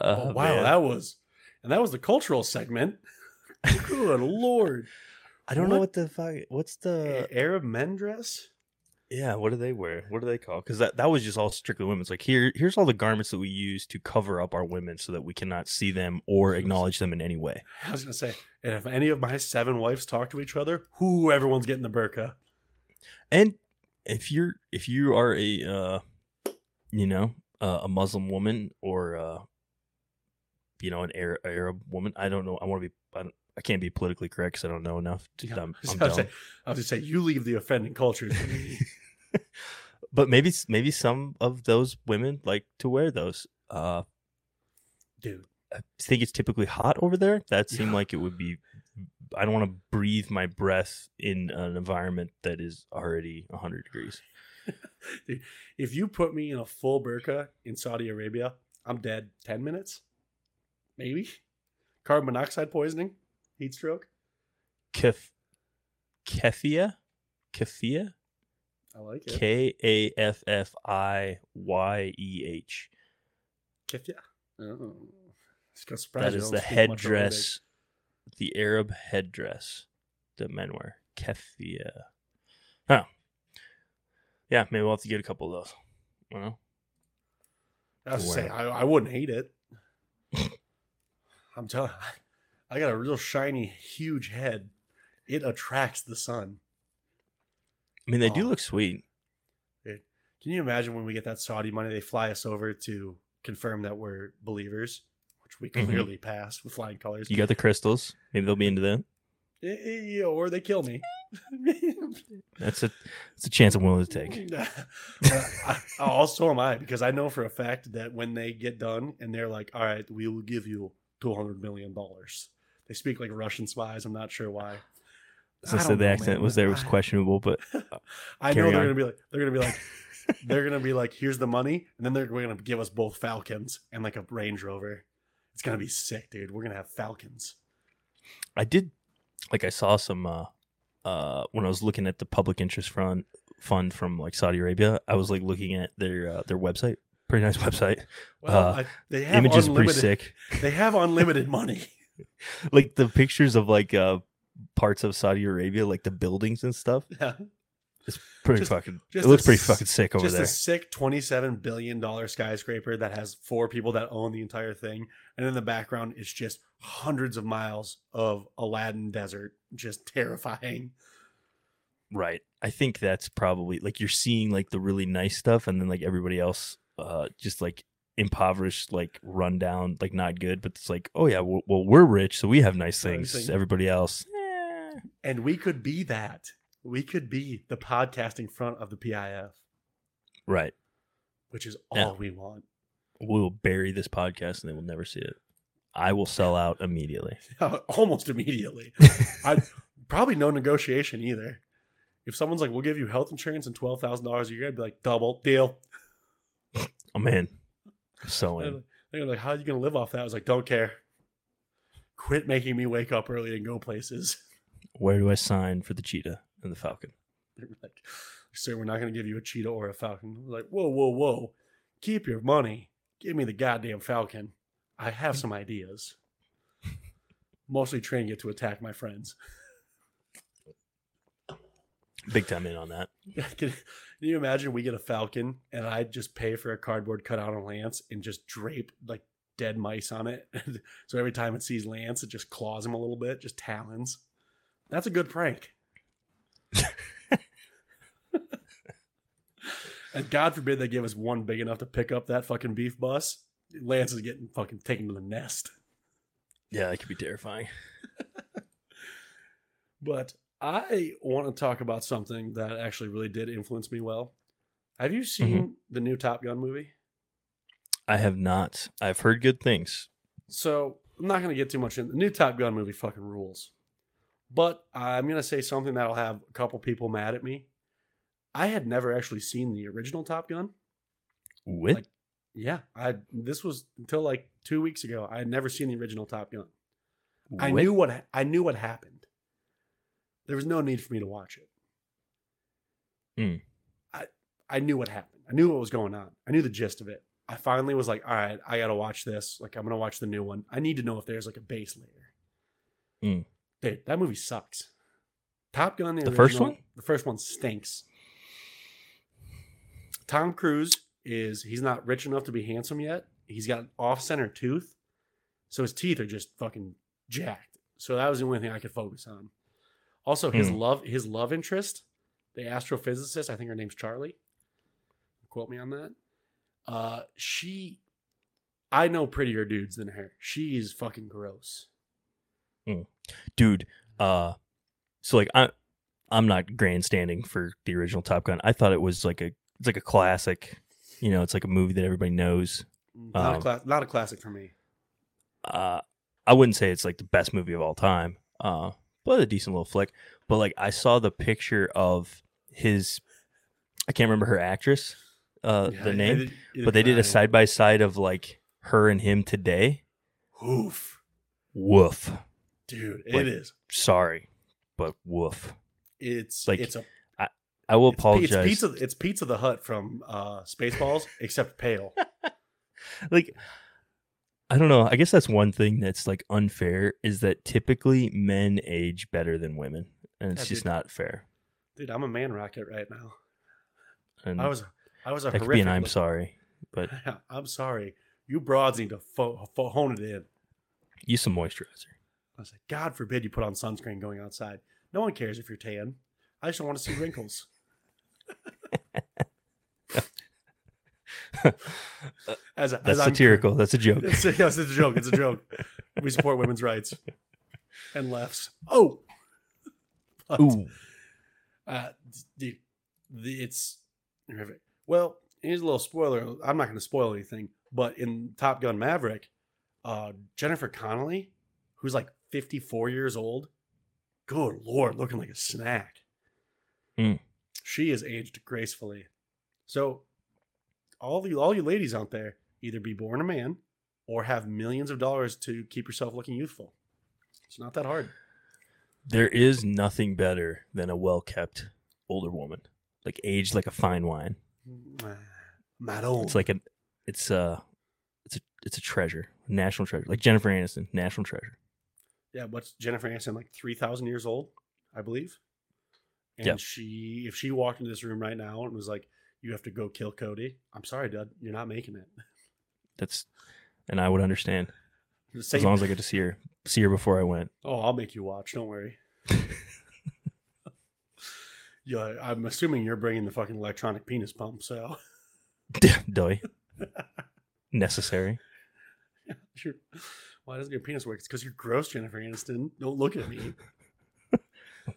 A: Oh, wow,
B: man.
A: that was, and that was the cultural segment. (laughs) Good lord,
B: I don't know
A: what-
B: what the fuck. What's the?
A: Arab men dress.
B: Yeah, what do they wear? What do they call? Because that, that was just all strictly women's. Like here, here's all the garments that we use to cover up our women so that we cannot see them or acknowledge them in any way.
A: I was gonna say, and if any of my seven wives talk to each other, who everyone's getting the burqa.
B: And if you're if you are a uh, you know uh, a Muslim woman or uh, you know an Arab, Arab woman, I don't know. I want to be. I, don't, I can't be politically correct because I don't know enough. To,
A: Yeah, (laughs)
B: I'm,
A: I
B: I'm
A: I was gonna say, you leave the offending cultures (laughs) to (laughs) me.
B: but maybe maybe some of those women like to wear those. Uh,
A: dude.
B: I think it's typically hot over there. That seemed
A: Yeah.
B: like it would be. I don't want to breathe my breath in an environment that is already 100 degrees.
A: Dude, If you put me in a full burqa in Saudi Arabia, I'm dead. Ten minutes, maybe. Carbon monoxide poisoning, heat stroke.
B: Kef, keffia, keffia,
A: I like it.
B: K A F F I Y E H.
A: Kifya. Oh. It's gonna surprise
B: That is the
A: speak much Arabic.
B: headdress, the Arab headdress that men wear. Keffia. Huh. Yeah, maybe we'll have to get a couple of those. You know?
A: I was saying. I, I wouldn't hate it. (laughs) I'm telling I got a real shiny, huge head. It attracts the sun.
B: I mean, they do
A: Oh.
B: look sweet.
A: Can you imagine when we get that Saudi money, they fly us over to confirm that we're believers, which we
B: Mhm.
A: clearly passed with flying colors.
B: You got the crystals. Maybe they'll be into that.
A: Eh, eh, yeah, or they kill me. (laughs)
B: That's a that's a chance I'm willing to take. (laughs)
A: I- also am I because I know for a fact that when they get done and they're like, "All right, we will give you two hundred million dollars," they speak like Russian spies. I'm not sure why.
B: As I
A: I
B: said, the
A: know,
B: accent
A: man.
B: was there was questionable, but (laughs)
A: I know they're
B: on.
A: gonna be like, they're gonna be like, (laughs) they're gonna be like, "Here's the money," and then they're gonna give us both Falcons and like a Range Rover. It's gonna be sick, dude. We're gonna have Falcons.
B: I did like I saw some uh uh when I was looking at the public interest fund fund from like Saudi Arabia. I was like looking at their uh, their website. Pretty nice (laughs) website.
A: Well,
B: Uh,
A: I, they have
B: Images pretty sick.
A: They have unlimited money. (laughs)
B: Like the pictures of like uh parts of Saudi Arabia, like the buildings and stuff. (laughs)
A: Yeah.
B: It's pretty
A: Just-
B: fucking.
A: just
B: it looks
A: a
B: pretty fucking sick over
A: just
B: there.
A: a sick twenty-seven billion dollar skyscraper that has four people that own the entire thing, and in the background it's just hundreds of miles of Aladdin desert, just terrifying.
B: Right. I think that's probably like you're seeing like the really nice stuff and then like everybody else uh just like impoverished like run down like not good but it's like oh yeah well, well we're rich so we have nice things
A: Everything.
B: everybody else eh.
A: And we could be that. We could be the podcasting front of the PIF,
B: right
A: which is all
B: Yeah.
A: we want.
B: we will bury this podcast and they will never see it I will sell (laughs) out immediately (laughs)
A: Almost immediately. (laughs) I probably no negotiation either. If someone's like, "We'll give you health insurance and twelve thousand dollars a year," I'd be like, "Double deal."
B: I'm in I'm so
A: They're
B: in
A: like, "How are you gonna live off that?" I was like, "Don't care. Quit making me wake up early and go places." (laughs)
B: Where do I sign for the cheetah and the falcon?
A: They were like, sir, we're not going to give you a cheetah or a falcon. I was like, whoa, whoa, whoa. Keep your money. Give me the goddamn falcon. I have some ideas. (laughs) Mostly training it to attack my friends.
B: Big time in on that. (laughs)
A: Can, can you imagine we get a falcon and I just pay for a cardboard cutout of Lance and just drape like dead mice on it? (laughs) so every time it sees Lance, it just claws him a little bit, just talons. That's a good prank. (laughs) and God forbid they give us one big enough to pick up that fucking beef bus. Lance is getting fucking taken to the nest.
B: Yeah, that could be terrifying.
A: But I want to talk about something that actually really did influence me well. Have you mm-hmm. seen the new Top Gun movie?
B: I have not. I've heard good things.
A: So I'm not going to get too much in. The new Top Gun movie fucking rules. But I'm going to say something that'll have a couple people mad at me. I had never actually seen the original Top Gun.
B: With
A: Like- Yeah, I this was until like two weeks ago. I had never seen the original Top Gun. I knew what I knew what happened. There was no need for me to watch it.
B: Hmm.
A: I I knew what happened. I knew what was going on. I knew the gist of it. I finally was like, all right, I gotta watch this. Like, I'm gonna watch the new one. I need to know if there's like a base layer.
B: Hmm.
A: Dude, that movie sucks. Top Gun, the,
B: The first one?
A: the first one stinks. Tom Cruise is he's not rich enough to be handsome yet. He's got an off-center tooth, so his teeth are just fucking jacked. So that was the only thing I could focus on. Also, his
B: Hmm.
A: love his love interest, the astrophysicist, I think her name's Charlie. Quote me on that. Uh, she, I know prettier dudes than her. She's fucking gross.
B: dude. Uh, so like I, I'm not grandstanding for the original Top Gun. I thought it was like a, it's like a classic. You know, it's like a movie that everybody knows.
A: Not a
B: Um,
A: class, not a classic for me.
B: Uh, I wouldn't say it's like the best movie of all time. Uh, but a decent little flick. But like I saw the picture of his, I can't remember her actress, uh,
A: Yeah,
B: the
A: I- I
B: name,
A: did-
B: but they did a side by side of like her and him today.
A: Oof,
B: Woof.
A: dude,
B: Like,
A: it is.
B: Sorry, but woof.
A: It's
B: like,
A: it's a
B: I will
A: it's,
B: apologize.
A: it's pizza. It's Pizza the Hut from uh, Spaceballs, except pale. (laughs)
B: like I don't know. I guess that's one thing that's like unfair is that typically men age better than women, and it's
A: Yeah,
B: just
A: dude.
B: not fair.
A: Dude, I'm a man rocket right now.
B: And
A: I was I was a.
B: That could be an I'm
A: look-
B: sorry, but (laughs)
A: I'm sorry. You broads need to fo- fo- hone it in.
B: use some moisturizer.
A: I was like, God forbid you put on sunscreen going outside. No one cares if you're tan. I just don't want to see wrinkles. As, (laughs) a- as
B: That's
A: I'm-
B: satirical. That's a joke.
A: It's, yes, it's a joke. It's a joke. (laughs) We support women's rights and lefts. Oh, (laughs) But,
B: Ooh,
A: uh, the, the, it's. Well, here's a little spoiler. I'm not going to spoil anything, but in Top Gun Maverick, uh, Jennifer Connelly, who's like 54 years old, good lord, looking like a snack.
B: Hmm.
A: She is aged gracefully. So, all you all you ladies out there, either be born a man or have millions of dollars to keep yourself looking youthful. It's not that hard.
B: there is nothing better than a well kept older woman, like aged like a fine wine.
A: Mm, uh, Madon.
B: It's like a, it's a, it's a, it's a treasure, national treasure. Like Jennifer Aniston, national treasure.
A: Yeah, what's Jennifer Aniston like three thousand years old, I believe. And
B: Yep.
A: she, if she walked into this room right now and was like, "You have to go kill Cody," I'm sorry, Dud, you're not making it.
B: That's, and I would understand as long as I get to see her, see her before I went.
A: oh, I'll make you watch. Don't worry. (laughs) yeah, I'm assuming you're bringing the fucking electronic penis pump. So, (laughs)
B: Doy. (laughs) Necessary.
A: Why doesn't your penis work? It's because you're gross, Jennifer Aniston. Don't look at me.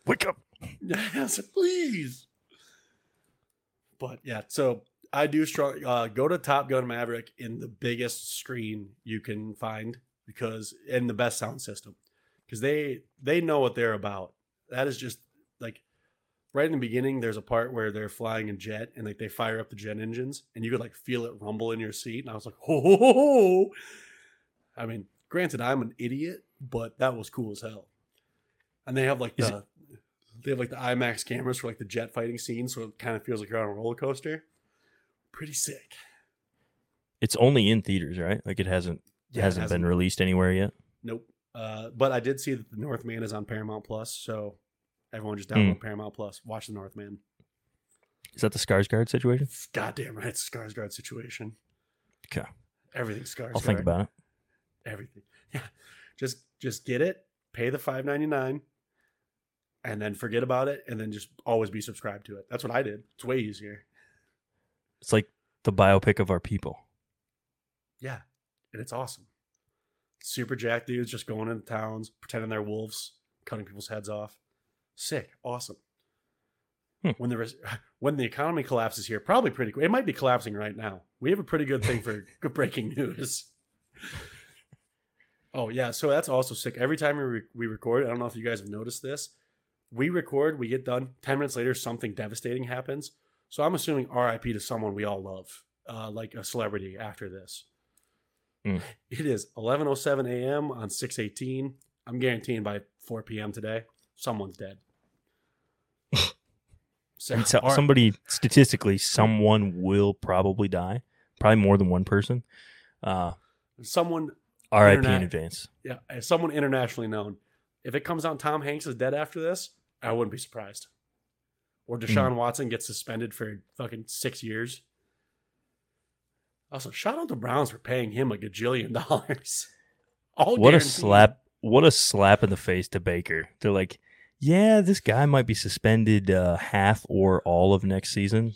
B: Wake up.
A: Yes, please. But yeah, so I do strong. Uh, go to Top Gun Maverick in the biggest screen you can find because in the best sound system because they they know what they're about. That is just like right in the beginning. There's a part where they're flying a jet and like they fire up the jet engines and you could like feel it rumble in your seat. And I was like, ho ho ho. ho. I mean, granted, I'm an idiot, but that was cool as hell. and they have like the they have like the IMAX cameras for like the jet fighting scenes, so it kind of feels like you're on a roller coaster. Pretty sick.
B: It's only in theaters, right? Like it hasn't
A: Yeah, it
B: hasn't, been released anywhere yet.
A: Nope. Uh, but I did see that the Northman is on Paramount Plus, so everyone just
B: Hmm.
A: download Paramount Plus, watch the Northman.
B: Is that the Skarsgård situation?
A: Goddamn right, it's a Skarsgård situation.
B: Okay.
A: Everything Skarsgård.
B: I'll think about it.
A: everything. (laughs) Yeah, just just get it, pay the five ninety nine, and then forget about it, and then just always be subscribed to it. That's what I did. It's way easier.
B: It's like the biopic of our people.
A: Yeah, and it's awesome. Super jack dudes just going into towns, pretending they're wolves, cutting people's heads off. Sick, awesome.
B: Hmm.
A: When the res- (laughs) when the economy collapses here, probably pretty quick. It might be collapsing right now. We have a pretty good thing for (laughs) good breaking news. Oh yeah, so that's also sick. Every time we re- we record, I don't know if you guys have noticed this. We record, we get done. Ten minutes later, something devastating happens. So I'm assuming R.I.P. to someone we all love, uh, like a celebrity. After this,
B: Mm.
A: it is 11:07 a.m. on 6:18. I'm guaranteeing by 4 p.m. today, someone's dead. (laughs) So,
B: I so,
A: R-
B: somebody statistically, someone will probably die. Probably more than one person. Uh,
A: someone,
B: R.I.P. in advance.
A: yeah, someone internationally known. If it comes out Tom Hanks is dead after this, I wouldn't be surprised. Or
B: Hmm.
A: Deshaun Watson gets suspended for fucking six years. Also, shout out to Browns for paying him a gajillion (laughs) dollars. All
B: What a slap! What a slap in the face to Baker. They're like, yeah, this guy might be suspended uh, half or all of next season,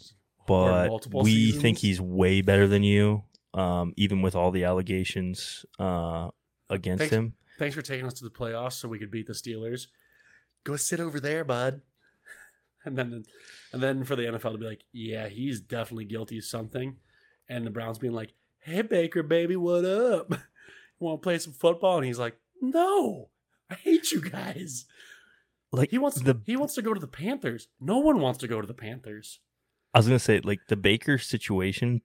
B: but we think he's way better than you. Um, even with all the allegations uh, against
A: Thanks.
B: him.
A: Thanks for taking us to the playoffs so we could beat the Steelers. Go sit over there, bud. And then, and then for the NFL to be like, yeah, he's definitely guilty of something, and the Browns being like, hey Baker, baby, what up? (laughs) You want to play some football? And he's like, no, I hate you guys.
B: Like
A: He wants
B: the
A: he wants to go to the Panthers. No one wants to go to the Panthers.
B: I was gonna say, like the Baker situation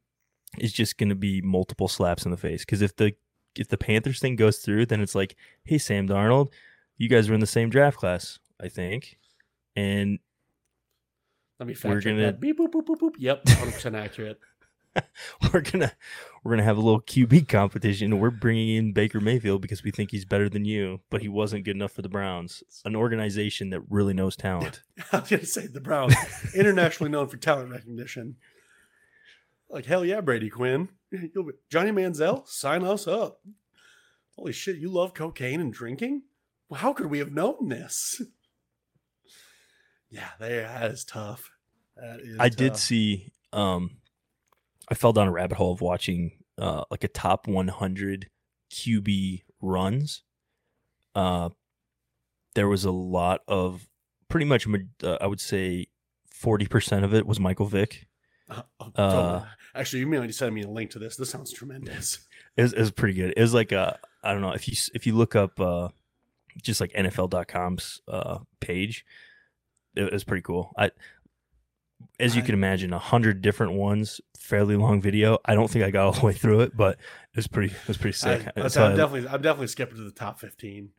B: is just gonna be multiple slaps in the face. Because if the if the Panthers thing goes through, then it's like, hey, Sam Darnold, you guys were in the same draft class, I think, and
A: Let me fact
B: We're
A: check
B: gonna-
A: that. Beep boop boop boop boop. Yep, 100 percent accurate. (laughs)
B: we're gonna we're gonna have a little QB competition. We're bringing in Baker Mayfield because we think he's better than you, but he wasn't good enough for the Browns, an organization that really knows talent. (laughs)
A: I was gonna say the Browns, internationally known for talent recognition. Like hell yeah, Brady Quinn, (laughs) You'll be- Johnny Manziel, sign us up. Holy shit, you love cocaine and drinking? Well, how could we have known this? Yeah, they, that is tough. That is
B: I did see. Um, I fell down a rabbit hole of watching uh, like a top 100 QB runs. Uh, there was a lot of pretty much. Uh, I would say 40% of it was Michael Vick.
A: Uh, oh,
B: uh.
A: Actually, you may send me a link to this. This sounds tremendous.
B: It was, it was pretty good. It was like a I don't know if you if you look up uh, just like NFL.com's uh, page, it was pretty cool. I as you can imagine, a hundred different ones, fairly long video. I don't think I got all the way through it, but it was pretty it was pretty sick.
A: I, am definitely, I'm definitely skipping to the top 15,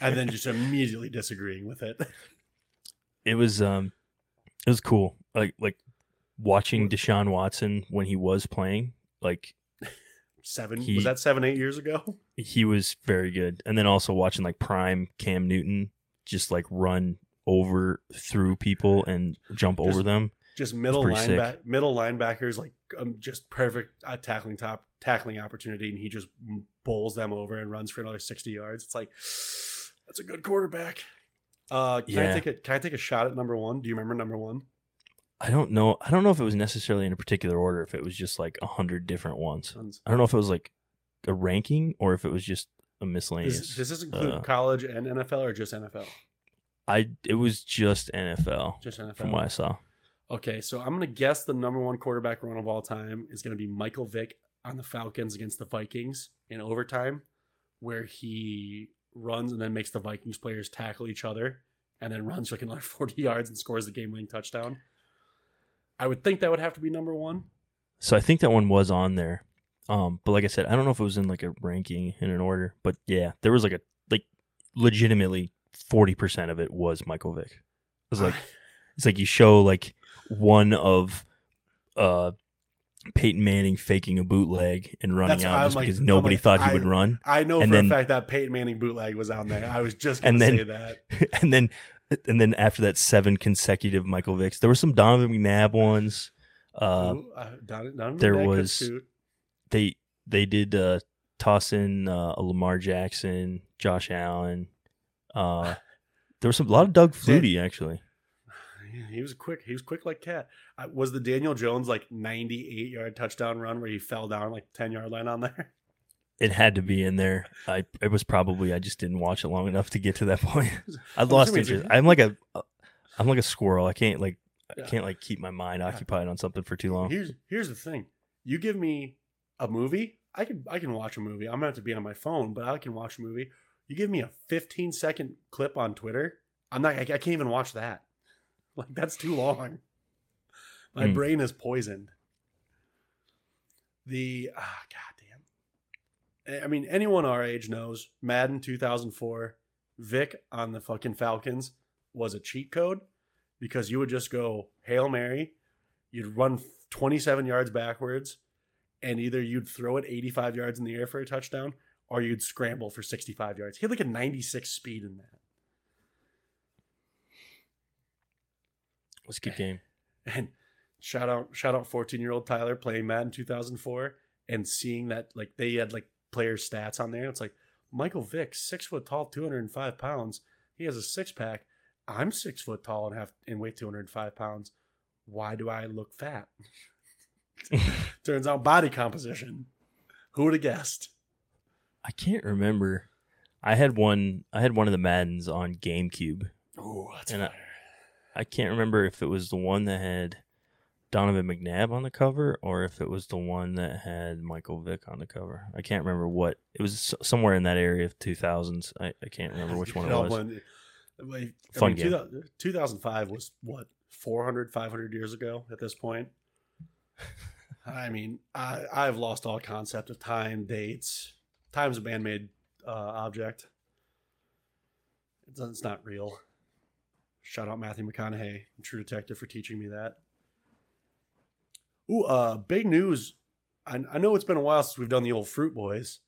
A: and then just immediately disagreeing with it. (laughs)
B: it was um it was cool. Like like watching Deshaun Watson when he was playing, like
A: Seven
B: He-
A: was that seven, eight years ago?
B: he was very good. And then also watching like prime Cam Newton just like run over through people and jump
A: Just
B: over them.
A: Just middle
B: pretty sick.
A: lineback, middle linebackers, like um, just perfect uh, tackling top tackling opportunity, and he just bowls them over and runs for another sixty yards. It's like (sighs) that's a good quarterback. Uh, can I take a Can I take a shot at number one? Do you remember number one?
B: I don't know. I don't know if it was necessarily in a particular order. If it was just like a hundred different ones. I don't know if it was like a ranking or if it was just a miscellaneous.
A: Does, does this include
B: uh,
A: college and NFL or just NFL?
B: I it was just NFL
A: Just NFL.
B: from what I saw.
A: Okay, so I'm gonna guess the number one quarterback run of all time is gonna be Michael Vick on the Falcons against the Vikings in overtime, where he runs and then makes the Vikings players tackle each other, and then runs like another (laughs) 40 yards and scores the game-winning touchdown. I would think that would have to be number one.
B: So I think that one was on there. Um, but like I said, I don't know if it was in like a ranking in an order. But yeah, there was like a like legitimately forty percent of it was Michael Vick. It was like (sighs) it's like you show like one of uh Peyton Manning faking a bootleg and running
A: That's-
B: out just
A: like-
B: because nobody
A: like,
B: thought he
A: I-
B: would run.
A: I know
B: And
A: for
B: then-
A: a fact that Peyton Manning bootleg was on there. I was just going
B: And then-
A: say that. (laughs)
B: and then and then after that seven consecutive Michael Vicks, there were some Donovan McNabb ones. Uh,
A: Ooh, uh, Don- Don
B: there
A: McNabb
B: was- they they did uh, toss in uh, a Lamar Jackson, Josh Allen. Uh, there was some, a lot of Doug Flutie actually. (sighs)
A: He was quick. He was quick like cat. Uh, was the Daniel Jones like 98 yard touchdown run where he fell down like 10 yard line on there? (laughs)
B: It had to be in there. I it was probably I just didn't watch it long enough to get to that (laughs) point. (laughs) I lost interest. I'm like a I'm like a squirrel. I can't like I can't like keep my mind occupied on something for too long.
A: Here's here's the thing. You give me a movie, I can I can watch a movie. I'm gonna have to be on my phone, but I can watch a movie. You give me a 15 second clip on Twitter, I'm not. I, I can't even watch that. (laughs) Like that's too long. My
B: Hmm.
A: brain is poisoned. The ah goddamn. I mean, anyone our age knows Madden 2004, Vick on the fucking Falcons was a cheat code because you would just go hail mary, you'd run 27 yards backwards, and either you'd throw it 85 yards in the air for a touchdown or you'd scramble for 65 yards. He had like a 96 speed in that.
B: It was a good game. (laughs)
A: And shout out, shout out 14 year old Tyler playing Madden 2004 and seeing that like they had like player stats on there. It's like Michael Vick, six foot tall, 205 pounds. He has a six pack. I'm six foot tall and have and weigh 205 pounds. Why do I look fat? (laughs) (laughs) Turns out body composition. Who would have guessed?
B: I can't remember. I had one. I had one of the Maddens on GameCube.
A: Oh, that's
B: And I-. I can't remember if it was the one that had Donovan McNabb on the cover or if it was the one that had Michael Vick on the cover. I can't remember what it was. Somewhere in that area of 2000s. I, I can't remember ah, which one it was.
A: Like, I
B: Fun
A: mean,
B: game.
A: 2005 was what 400 500 years ago at this point (laughs) i mean I, i've lost all concept of time dates time's a man-made uh, object it's, it's not real shout out matthew mcconaughey true detective for teaching me that Ooh, uh big news I, I know it's been a while since we've done the old fruit boys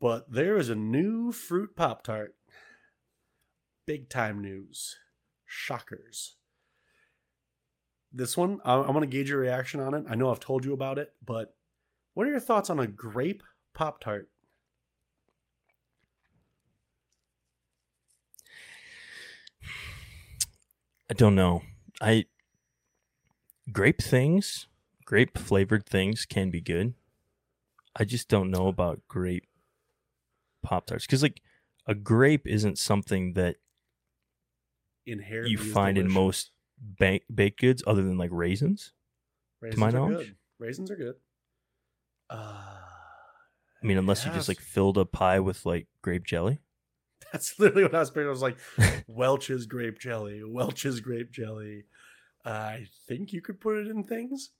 A: but there is a new fruit pop tart big time news. Shockers. This one, I, I want to gauge your reaction on it. I know I've told you about it, but what are your thoughts on a grape Pop Tart?
B: I don't know. I grape things, grape flavored things can be good. I just don't know about grape pop tarts because like a grape isn't something that
A: Inherently
B: you find in most bank baked goods other than like raisins.
A: Raisins
B: my
A: are
B: knowledge.
A: good. Raisins are good. Uh,
B: I mean, unless you just like filled a pie with like grape jelly. (laughs)
A: That's literally what I was thinking. I was like, (laughs) Welch's grape jelly, Welch's grape jelly. I think you could put it in things.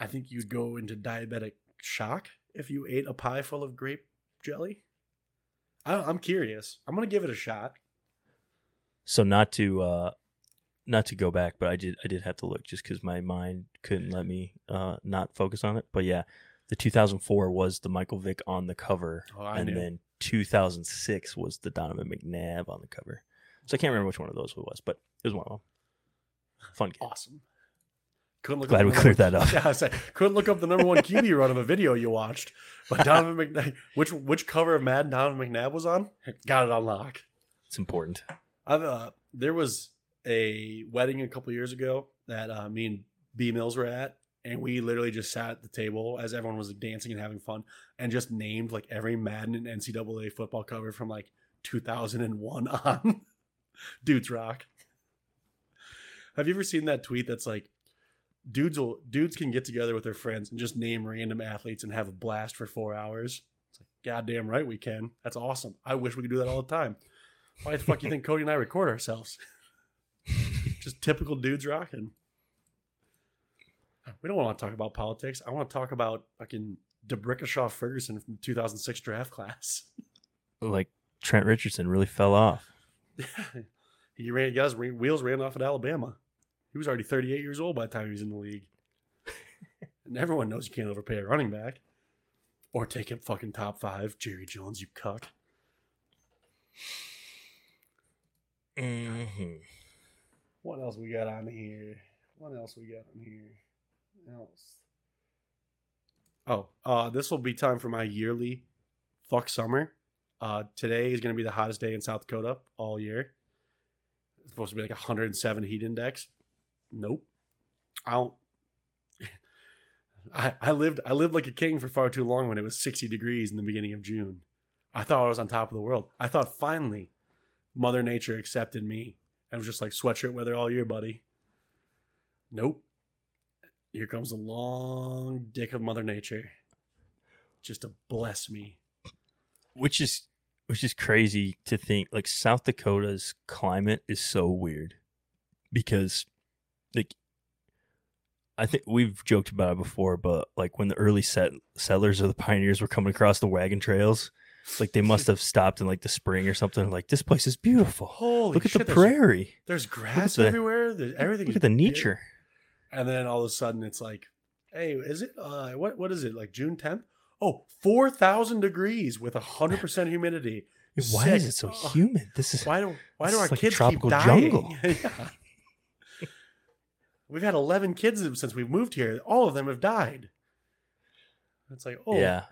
A: I think you'd go into diabetic shock if you ate a pie full of grape jelly. I, I'm curious. I'm gonna give it a shot.
B: So not to uh not to go back, but I did I did have to look just because my mind couldn't let me uh not focus on it. But yeah, the 2004 was the Michael Vick on the cover,
A: Oh, I
B: and
A: knew.
B: then 2006 was the Donovan McNabb on the cover. So I can't remember which one of those it was, but it was one of them. Fun game.
A: Awesome. Couldn't look
B: Glad
A: up
B: we cleared
A: number-
B: that (laughs) up.
A: Yeah, I like, couldn't look up the number one QB run of a video you watched. But Donovan McNabb, which which cover of Madden Donovan McNabb was on? Got it on lock.
B: It's important.
A: I've uh, there was a wedding a couple years ago that uh, me and B Mills were at, and we literally just sat at the table as everyone was dancing and having fun, and just named like every Madden and NCAA football cover from like 2001 (laughs) on. Dudes rock. Have you ever seen that tweet that's like, dudes will dudes can get together with their friends and just name random athletes and have a blast for four hours? It's like, goddamn right we can. That's awesome. I wish we could do that all the time. Why the fuck you think Cody and I record ourselves? (laughs) Just typical dudes rocking. We don't want to talk about politics. I want to talk about fucking D'Brickashaw Ferguson from 2006 draft class.
B: Like Trent Richardson really fell off. (laughs)
A: he ran, got his wheels ran off at Alabama. He was already 38 years old by the time he was in the league. (laughs) and everyone knows you can't overpay a running back or take him fucking top five. Jerry Jones, you cuck.
B: Mhm.
A: What else we got on here? What else we got on here? Else. Oh, uh, this will be time for my yearly fuck summer. Uh, today is going to be the hottest day in South Dakota all year. It's supposed to be like 107 heat index. Nope. I don't. (laughs) I, I lived I lived like a king for far too long when it was 60 degrees in the beginning of June. I thought I was on top of the world. I thought finally Mother Nature accepted me and was just like sweatshirt weather all year, buddy. Nope. Here comes a long dick of Mother Nature. Just to bless me.
B: which is which is crazy to think like South Dakota's climate is so weird because like I think we've joked about it before, but like when the early set settlers or the pioneers were coming across the wagon trails, like they must (laughs) have stopped in like the spring or something. Like this place is beautiful.
A: Holy
B: Look at
A: shit,
B: the prairie.
A: There's grass
B: the-
A: everywhere. There's everything.
B: Look at the nature.
A: And then all of a sudden it's like, hey, is it uh what what is it? Like June 10th? Oh, 4,000 degrees with 100% humidity.
B: Why
A: Sick.
B: is it so
A: Oh,
B: humid? This is
A: Why do why do our
B: like a
A: kids
B: tropical
A: keep dying?
B: jungle. (laughs)
A: yeah. We've had 11 kids since we've moved here. All of them have died. It's like, oh,
B: yeah.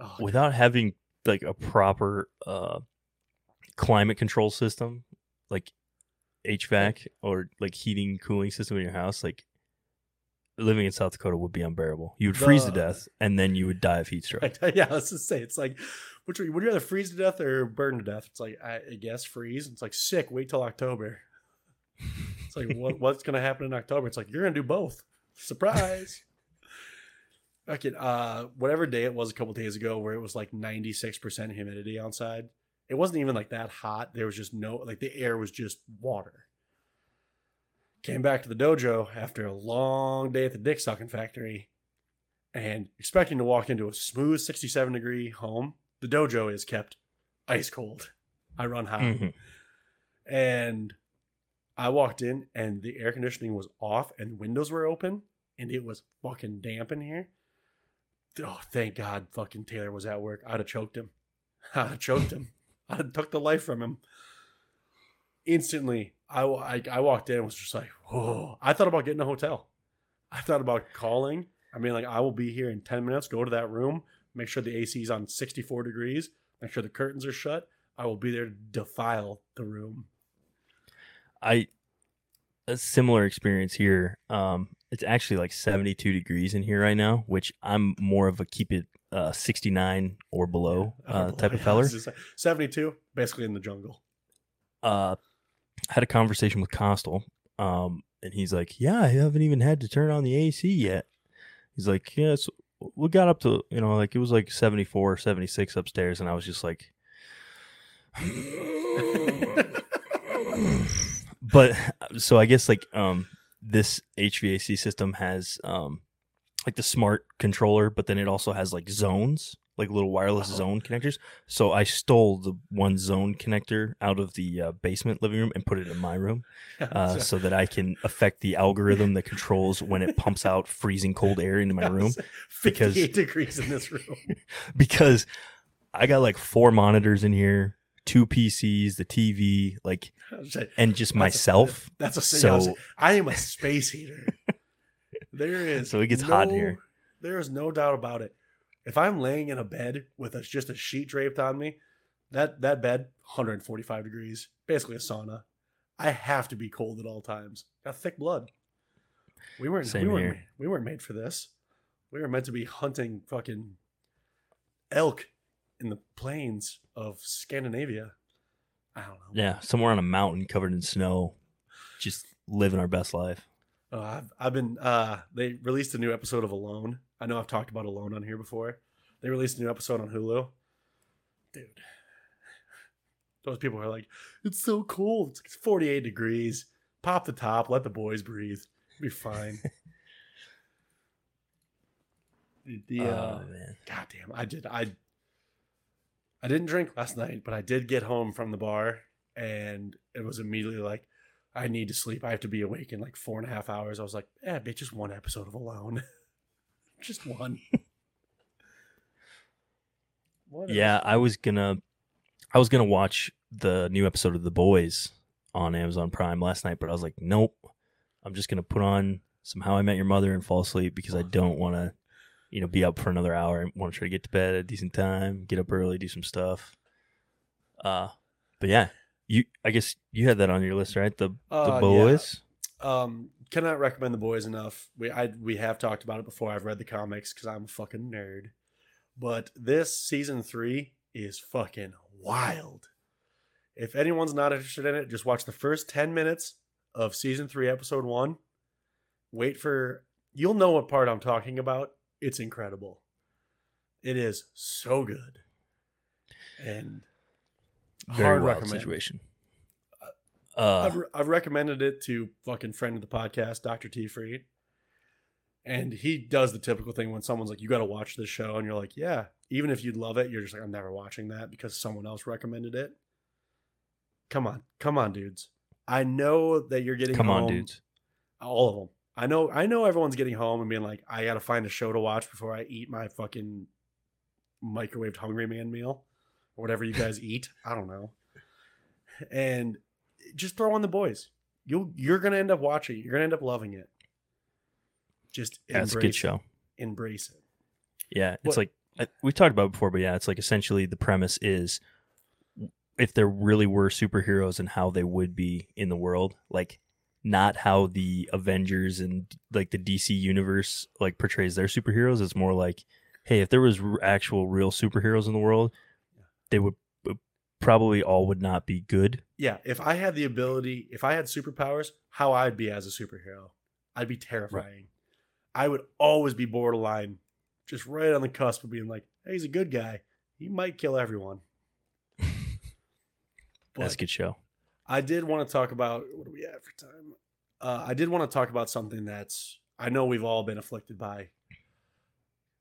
A: oh,
B: Without having like a proper uh climate control system, like HVAC or like heating cooling system in your house, like living in South Dakota would be unbearable. You would freeze to death and then you would die of heat stroke. (laughs)
A: yeah, let's just say it's like, which would would you rather freeze to death or burn to death? It's like I, I guess freeze. It's like sick. Wait till October. It's like what (laughs) what's gonna happen in October? It's like you're gonna do both. Surprise. (laughs) Okay, uh, whatever day it was a couple days ago, where it was like 96% humidity outside. It wasn't even like that hot. There was just no like the air was just water. Came back to the dojo after a long day at the dick sucking factory and expecting to walk into a smooth 67 degree home. The dojo is kept ice cold. I run hot.
B: Mhm.
A: And I walked in and the air conditioning was off and windows were open and it was fucking damp in here. Oh, thank God fucking Taylor was at work. I'd have choked him. I'd have choked him. (laughs) I'd have took the life from him. Instantly, I, I, I walked in and was just like, whoa. I thought about getting a hotel. I thought about calling. I mean, like, I will be here in 10 minutes. Go to that room, make sure the AC is on 64 degrees, make sure the curtains are shut. I will be there to defile the room.
B: I a similar experience here. Um, it's actually like 72 degrees in here right now, which I'm more of a keep it uh, 69 or below (laughs) uh, type of feller.
A: it's just like 72, basically in the jungle.
B: uh, had a conversation with Costal, um, and he's like, "Yeah, I haven't even had to turn on the AC yet." He's like, "Yeah, it's, we got up to you know like it was like 74, 76 upstairs," and I was just like, (laughs) but so I guess like um this HVAC system has um like the smart controller, but then it also has like zones, like little wireless
A: Oh.
B: zone connectors. So I stole the one zone connector out of the uh, basement living room and put it in my room, (laughs) uh,
A: So-
B: that I can affect the algorithm that controls when it pumps out freezing cold air into my (laughs) room. because-
A: degrees in this room. (laughs)
B: Because I got like four monitors in here, two PCs, the TV, like, and just
A: That's a-
B: myself.
A: That's a
B: so.
A: I am a space heater. There is
B: So it gets hot in here.
A: There is no doubt about it. If I'm laying in a bed with a, just a sheet draped on me, that that bed 145 degrees, basically a sauna. I have to be cold at all times. Got thick blood. We weren't
B: Same
A: we weren't
B: here.
A: we weren't made for this. We were meant to be hunting fucking elk in the plains of Scandinavia. I don't know.
B: Yeah, somewhere on a mountain covered in snow, just living our best life.
A: Uh, I've, I've been. Uh, they released a new episode of Alone. I know I've talked about Alone on here before. They released a new episode on Hulu. Dude, those people are like, "It's so cold. It's, like, it's 48 degrees. Pop the top. Let the boys breathe. Be fine." (laughs) the the, uh,
B: oh man,
A: God damn, I did. I I didn't drink last night, but I did get home from the bar and it was immediately like, I need to sleep. I have to be awake in like four and a half hours. I was like, eh, bitch, just one episode of Alone. (laughs) just one. (laughs) What
B: Yeah,
A: else?
B: I was gonna, I was gonna watch the new episode of The Boys on Amazon Prime last night, but I was like, nope, I'm just gonna put on some How I Met Your Mother and fall asleep because I don't (sighs) want to, you know, be up for another hour. I want to try to get to bed at a decent time, get up early, do some stuff. Uh, but yeah, you, I guess you had that on your list, right? The
A: Uh,
B: The
A: yeah.
B: Boys.
A: Um, cannot recommend the boys enough. We I we have talked about it before. I've read the comics because I'm a fucking nerd. But this season three is fucking wild. If anyone's not interested in it, just watch the first ten minutes of season three, episode one. Wait for you'll know what part I'm talking about. It's incredible. It is so good. And
B: Very
A: hard
B: wild
A: recommend.
B: situation. Uh,
A: I've, I've recommended it to fucking friend of the podcast, Dr. T Freed. And he does the typical thing when someone's like, you got to watch this show. And you're like, yeah. Even if you'd love it, you're just like, I'm never watching that because someone else recommended it. Come on. Come on, dudes. I know that you're getting
B: come on, dudes.
A: All of them. I know I know everyone's getting home and being like, I got to find a show to watch before I eat my fucking microwaved Hungry Man meal or whatever you guys eat. (laughs) I don't know. And just throw on the boys. You you're gonna end up watching. You're gonna end up loving it. Just
B: Yeah, a good
A: embrace it.
B: show.
A: Embrace it.
B: Yeah, it's
A: What-
B: like we talked about it before, but yeah, it's like essentially the premise is if there really were superheroes and how they would be in the world, like not how the Avengers and like the DC universe like portrays their superheroes. It's more like, hey, if there was actual real superheroes in the world, they would probably all would not be good.
A: Yeah, if I had the ability, if I had superpowers, how I'd be as a superhero, I'd be terrifying. I would always be borderline, just right on the cusp of being like, hey, he's a good guy. He might kill everyone. (laughs)
B: That's good show.
A: I did want to talk about what do we have for time? Uh, I did want to talk about something that's I know we've all been afflicted by,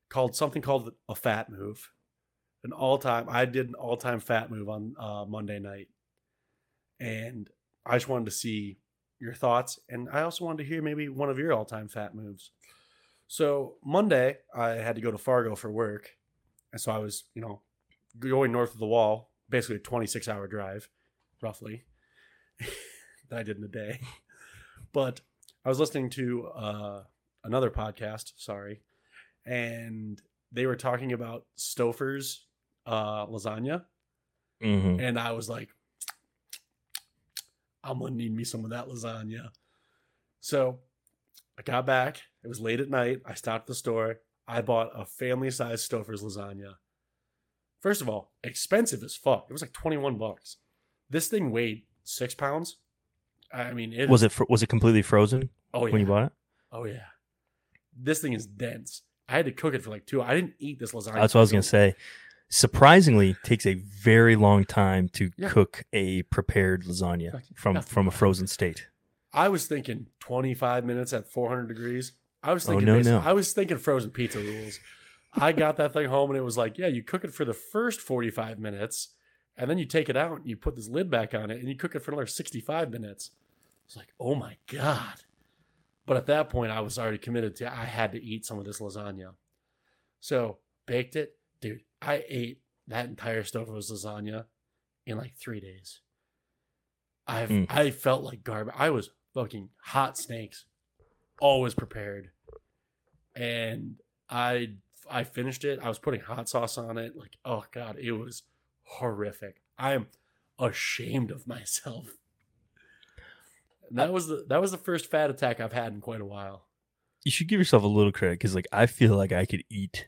A: called something called a fat move, an all time. I did an all time fat move on uh, Monday night, and I just wanted to see your thoughts, and I also wanted to hear maybe one of your all time fat moves. So Monday, I had to go to Fargo for work, and so I was, you know, going north of the wall, basically a 26 hour drive, roughly (laughs) that I did in a day. But I was listening to uh, another podcast, sorry, and they were talking about Stouffer's uh, lasagna,
B: hmm
A: and I was like, I'm gonna need me some of that lasagna. So I got back. It was late at night. I stopped at the store. I bought a family-sized Stouffer's lasagna. First of all, expensive as fuck. It was like 21 bucks. This thing weighed six pounds. I mean, it
B: Was it fr- was it completely frozen
A: Oh yeah.
B: when you bought it?
A: Oh yeah. This thing is dense. I had to cook it for like two. I didn't eat this lasagna.
B: That's what I was gonna say. Surprisingly, takes a very long time to
A: Yeah.
B: cook a prepared lasagna from from a frozen state.
A: I was thinking 25 minutes at 400 degrees. I was
B: Oh,
A: thinking.
B: no, no.
A: I was thinking frozen pizza rules. I got that thing home and it was like, yeah, you cook it for the first 45 minutes, and then you take it out and you put this lid back on it and you cook it for another 65 minutes. It's like, oh my god. But at that point, I was already committed to. I had to eat some of this lasagna. So baked it, dude. I ate that entire Stouffer's lasagna in like three days. I've
B: Mm.
A: I felt like garbage. I was fucking hot snakes, always prepared, and I I finished it. I was putting hot sauce on it. Like, oh god, it was horrific. I am ashamed of myself. And that was the that was the first fat attack I've had in quite a while.
B: You should give yourself a little credit because like I feel like I could eat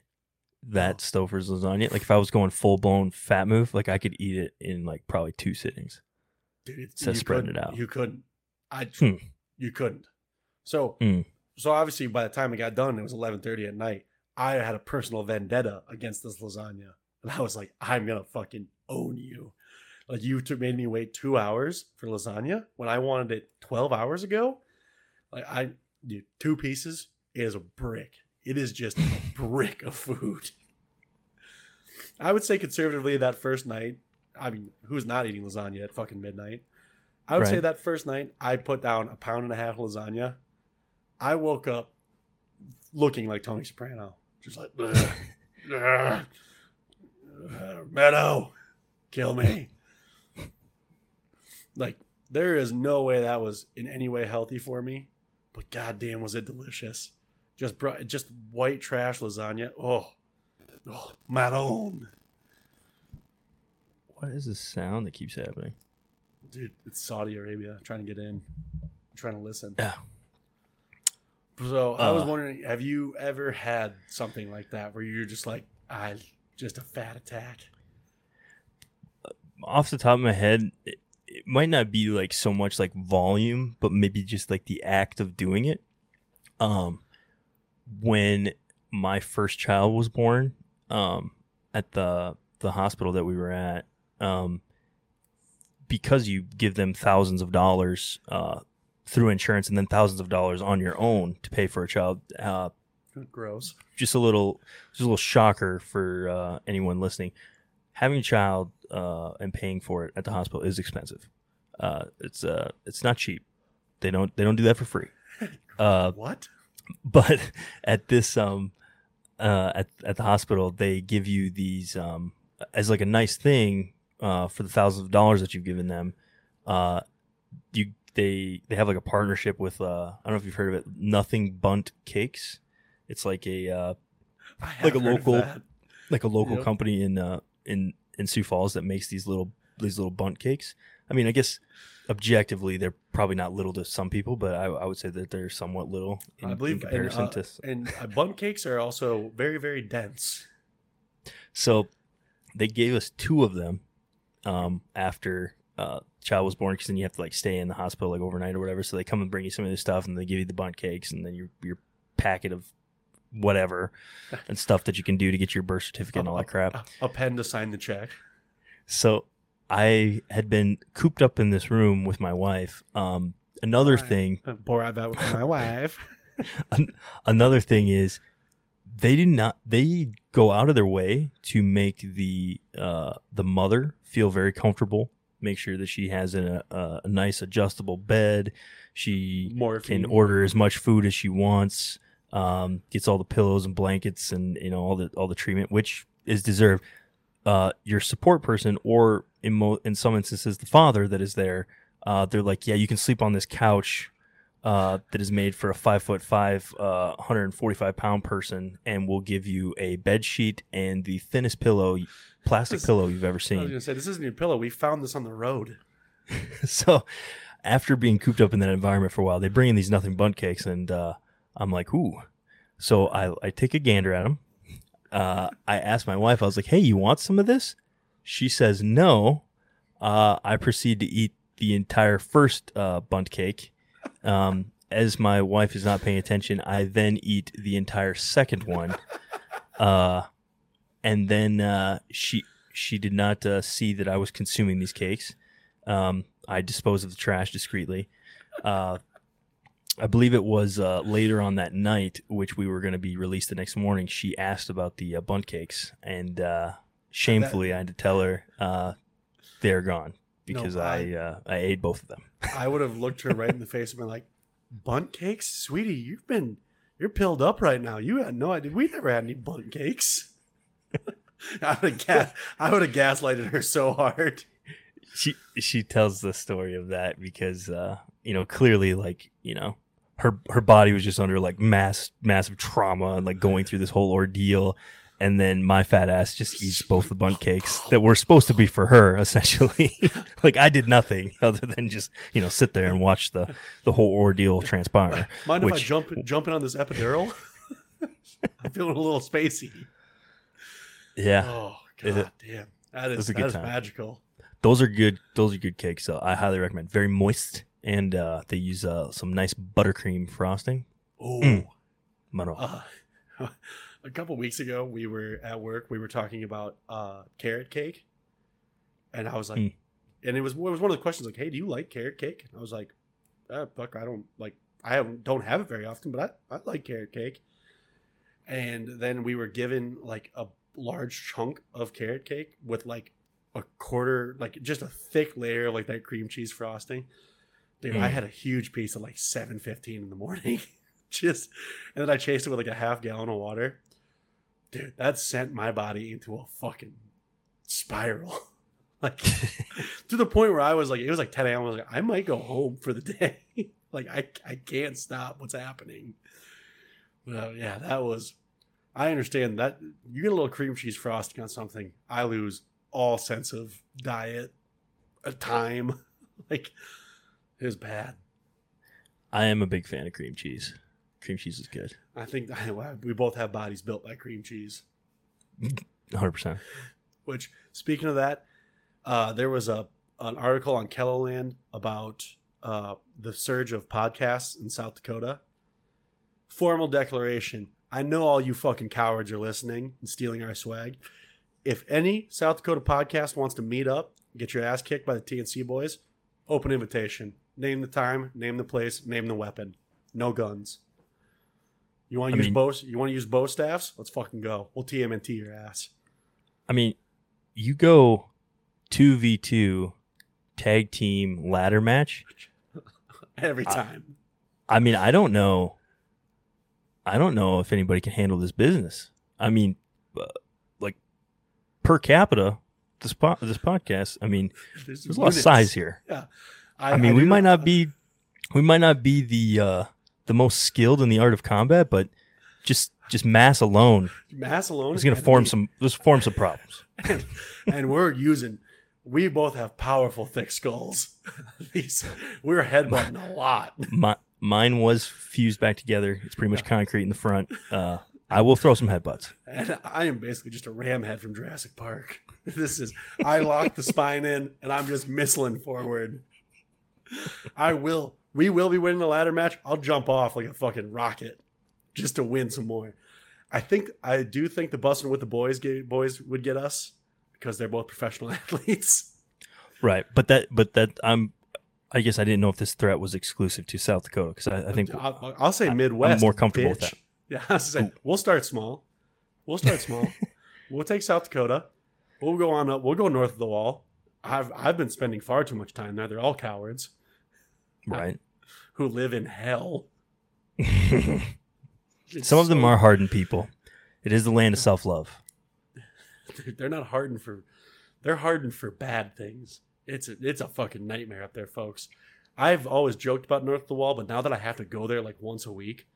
B: that. Stouffer's lasagna. Like if I was going full blown fat move, like I could eat it in like probably two sittings.
A: dude. You
B: spreading it out.
A: You couldn't. I
B: Hmm.
A: you couldn't. So
B: Hmm.
A: so obviously by the time it got done, it was eleven thirty at night. I had a personal vendetta against this lasagna, and I was like, I'm gonna fucking own you. Like you took made me wait two hours for lasagna when I wanted it twelve hours ago. Like I, dude, two pieces is a brick. It is just (laughs) brick of food. I would say conservatively that first night, I mean, who's not eating lasagna at fucking midnight? I would say that first night I put down a pound and a half lasagna. I woke up looking like Tony Soprano, just like "Ugh, (laughs) ugh, ugh, Meadow, kill me. Like there is no way that was in any way healthy for me, but goddamn was it delicious. Just br- just white trash lasagna. Oh, oh Madone.
B: What is this sound that keeps happening?
A: Dude, it's Saudi Arabia trying to get in, trying to listen.
B: Yeah.
A: So I was
B: Uh.
A: wondering, have you ever had something like that where you're just like, I just a fat attack?
B: Off the top of my head, it, it might not be like so much like volume, but maybe just like the act of doing it. Um, when my first child was born, um, at the the hospital that we were at, um, because you give them thousands of dollars uh, through insurance and then thousands of dollars on your own to pay for a child, uh,
A: Gross.
B: just a little just a little shocker for uh, anyone listening. Having a child uh, and paying for it at the hospital is expensive. Uh, it's uh, it's not cheap. They don't they don't do that for free. (laughs) Uh,
A: What? (laughs)
B: but at this um uh at, at the hospital they give you these um as like a nice thing uh for the thousands of dollars that you've given them uh you they they have like a partnership with uh i don't know if you've heard of it nothing Bundt cakes. It's like a uh Like a
A: have heard of
B: local- like a local
A: Yep.
B: company in uh in in sioux falls that makes these little these little Bundt cakes. I mean i guess objectively they're probably not little to some people but i, I would say that they're somewhat little in,
A: I believe
B: in comparison
A: and, uh,
B: to
A: and uh, bun cakes are also very very dense.
B: So they gave us two of them um, after uh, child was born because then you have to like stay in the hospital like overnight or whatever. So they come and bring you some of this stuff and they give you the Bundt cakes and then your your packet of whatever (laughs) and stuff that you can do to get your birth certificate and all that crap.
A: A, a pen to sign the check.
B: So I had been cooped up in this room with my wife. Um, another
A: Why?
B: thing
A: Pour out that with my (laughs) wife.
B: An- another thing is they do not they go out of their way to make the uh the mother feel very comfortable make sure that she has a, a, a nice adjustable bed she
A: Morphine.
B: can order as much food as she wants um gets all the pillows and blankets and you know all the all the treatment which is deserved uh your support person or in mo- in some instances the father that is there uh they're like yeah you can sleep on this couch uh, that is made for a five foot five, uh, 145 pound person, and we'll give you a bed sheet and the thinnest pillow, plastic
A: This-
B: pillow you've ever seen.
A: I was gonna say this isn't your pillow. We found this on the road. (laughs)
B: so, after being cooped up in that environment for a while, they bring in these nothing Bundt cakes, and uh, I'm like, ooh. So I I take a gander at them. Uh, I asked my wife, I was like, hey, you want some of this? She says no. Uh, I proceed to eat the entire first uh, Bundt cake. Um, as my wife is not paying attention, I then eat the entire second one. (laughs) Uh, and then uh, she she did not uh, see that I was consuming these cakes. Um, I dispose of the trash discreetly. Uh, I believe it was uh, later on that night, which we were going to be released the next morning. She asked about the uh, Bundt cakes, and uh, shamefully, I had to tell her uh, they're gone because I
A: I-
B: uh, I ate both of them. (laughs)
A: I would have looked her right in the face and been like, "Bundt cakes, sweetie, you've been you're pilled up right now. You had no idea. We never had any Bundt cakes." (laughs) I would have gas, I would have gaslighted her so hard.
B: she she tells the story of that because uh you know clearly like you know her her body was just under like mass massive trauma and like going through this whole ordeal and then my fat ass just eats both the Bundt cakes that were supposed to be for her (laughs) essentially (laughs) like i did nothing (laughs) other than just you know sit there and watch the the whole ordeal transpire
A: Mind if I jump jump in on this epidural? I'm feeling a little spacey.
B: yeah
A: Oh
B: It-
A: god damn. That is,
B: good
A: is magical.
B: those are good those are good cakes so i highly recommend very moist and uh they use uh some nice buttercream frosting
A: Oh.
B: Mm.
A: Uh, a couple weeks ago, we were at work. We were talking about uh, carrot cake, and I was like,
B: Mm.
A: and it was it was one of the questions like, "Hey, do you like carrot cake?" And I was like, uh, "Fuck, I don't like. I don't have it very often, but I, I like carrot cake." And then we were given like a large chunk of carrot cake with like a quarter, like just a thick layer of like that cream cheese frosting. Dude, I
B: Mm.
A: had a huge piece at like seven fifteen in the morning. (laughs) just and then I chased it with like a half gallon of water. Dude, that sent my body into a fucking spiral. (laughs) like (laughs) to the point where I was like, it was like 10 a.m. I was like, I might go home for the (laughs) day. like I I can't stop what's happening. Well, uh, yeah, that was I understand that you get a little cream cheese frosting on something, I lose all sense of diet, a time. like it was bad.
B: I am a big fan of cream cheese. Cream cheese is good.
A: I think (laughs) we both have bodies built by cream cheese.
B: 100%.
A: Which, speaking of that, uh, there was a an article on KELOLAND about uh, the surge of podcasts in South Dakota. Formal declaration: I know all you fucking cowards are listening and stealing our swag. If any South Dakota podcast wants to meet up, get your ass kicked by the TNC boys, open invitation. Name the time, name the place, name the weapon. No guns. You want to use
B: mean-
A: bow? You want to use bow staffs? Let's fucking go. We'll TMNT your ass.
B: I mean, you go 2v2 tag team ladder match. (laughs)
A: every time.
B: I mean, I don't know. I don't know if anybody can handle this business. I mean, uh, like per capita, this po- this podcast. I mean, (laughs)
A: There's,
B: there's a lot of size here. Yeah, I, mean, we
A: do-
B: might not be, we might not be the uh, the most skilled in the art of combat, but just just mass alone
A: mass alone.
B: is going to form some. Just form some problems. (laughs)
A: and, and we're using. We both have powerful, thick skulls. (laughs) These we're headbutting a lot. (laughs)
B: My, mine was fused back together. It's pretty much concrete in the front. Uh, I will throw some headbutts.
A: And I am basically just a ram head from Jurassic Park. This is I lock the spine in and I'm just missiling forward. I will we will be winning the ladder match. I'll jump off like a fucking rocket just to win some more. I think I do think the busting with the boys ga- boys would get us because they're both professional (laughs) athletes.
B: Right, but that, but that, I'm. I guess I didn't know if this threat was exclusive to South Dakota because I, I think
A: I'll, I'll say
B: I- I'm
A: Midwest.
B: more comfortable with that. (laughs)
A: Yeah, I was saying, we'll start small. We'll start small. (laughs) we'll take South Dakota. We'll go on up. We'll go north of the wall. I've I've been spending far too much time there. They're all cowards
B: right.
A: who live in hell. (laughs)
B: Some of them are hardened people. It is the land of self love. (laughs)
A: They're not hardened for. They're hardened for bad things. It's a, it's a fucking nightmare up there, folks. I've always joked about north of the wall, but now that I have to go there like once a week,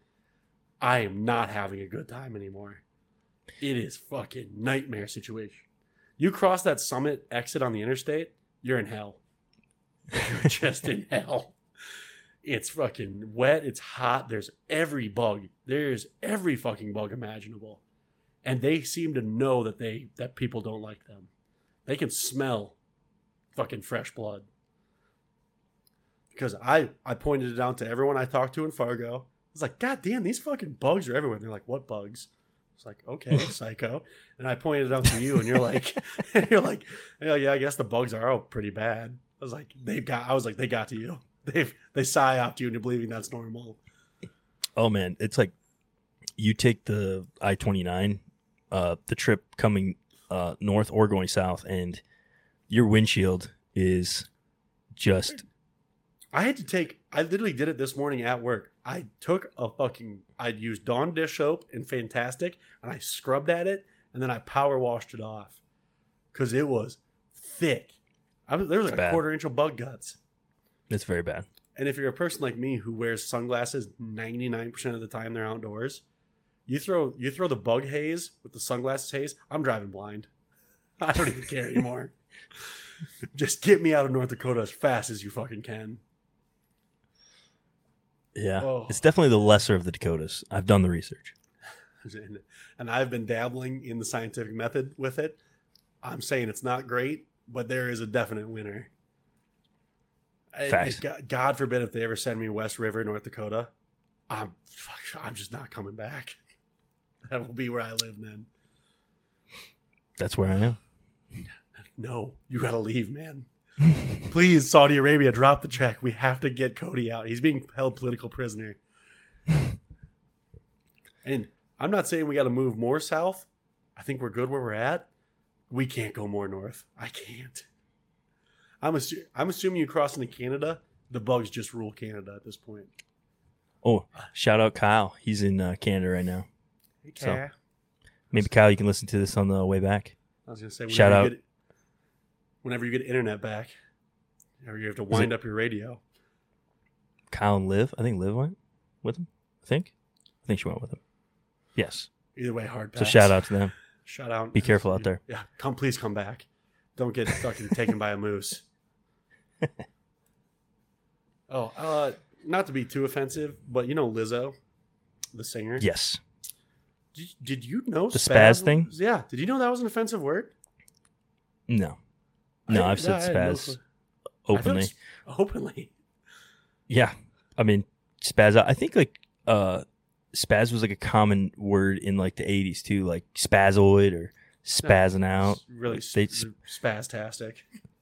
A: I am not having a good time anymore. It is fucking nightmare situation. You cross that summit exit on the interstate, you're in hell. (laughs) You're just in hell. It's fucking wet. It's hot. There's every bug. There's every fucking bug imaginable, and they seem to know that they that people don't like them. They can smell fucking fresh blood. Because I I pointed it out to everyone I talked to in Fargo. I was like, God damn, these fucking bugs are everywhere. And they're like, What bugs? It's like, okay, (laughs) psycho. And I pointed it out to you, and you're like, (laughs) you're like, yeah, yeah, I guess the bugs are all pretty bad. I was like, they got. I was like, they got to you. They've (laughs) they psyoped you into believing that's normal.
B: Oh man, it's like you take the I twenty nine, uh, the trip coming uh, north or going south, and your windshield is just
A: I had to take. I literally did it this morning at work. I took a fucking. I'd used Dawn dish soap and Fantastik, and I scrubbed at it, and then I power washed it off because it was thick. I was, there was
B: It's
A: like
B: bad.
A: a quarter inch of bug guts.
B: It's very bad.
A: And if you're a person like me who wears sunglasses 99% of the time they're outdoors, you throw you throw the bug haze with the sunglasses haze, I'm driving blind. I don't even care anymore. (laughs) Just get me out of North Dakota as fast as you fucking can.
B: Yeah,
A: Oh.
B: it's definitely the lesser of the Dakotas. I've done the research.
A: And, and I've been dabbling in the scientific method with it. I'm saying it's not great, but there is a definite winner. I-. God, God forbid if they ever send me West River, North Dakota, I'm fuck, I'm just not coming back. (laughs) That will be where I live then.
B: That's where I am.
A: No, you gotta leave, man. Please, Saudi Arabia, drop the check. We have to get Cody out. He's being held political prisoner. and I'm not saying we got to move more south. I think we're good where we're at. We can't go more north. I can't. I'm assu- I'm assuming you cross into Canada. The bugs just rule Canada at this point.
B: Oh, shout out Kyle. He's in uh, Canada right now.
A: Hey,
B: So, Maybe Kyle, you can listen to this on the way back.
A: I was gonna say
B: Shout
A: whenever you
B: out.
A: Get, whenever you get internet back, or you have to wind up your radio.
B: Kyle and Liv. I think Liv went with him. I think. I think she went with him. Yes.
A: Either way, hard pass.
B: So shout out to them.
A: Shout out.
B: Be careful out there.
A: Yeah, come please come back. Don't get fucking taken by a moose. (laughs) (laughs) Oh, uh, not to be too offensive, but you know Lizzo, the singer.
B: Yes.
A: Did, did you know
B: The spaz thing?
A: was- Yeah. Did you know that was an offensive word?
B: No. No,
A: I-
B: I've said
A: no
B: spaz
A: thought
B: openly.
A: Openly.
B: Yeah. I mean, spaz. I think like uh, spaz was like a common word in like the '80s too, like spazoid or spazzing out,
A: really
B: Like, they
A: sp- spastastic.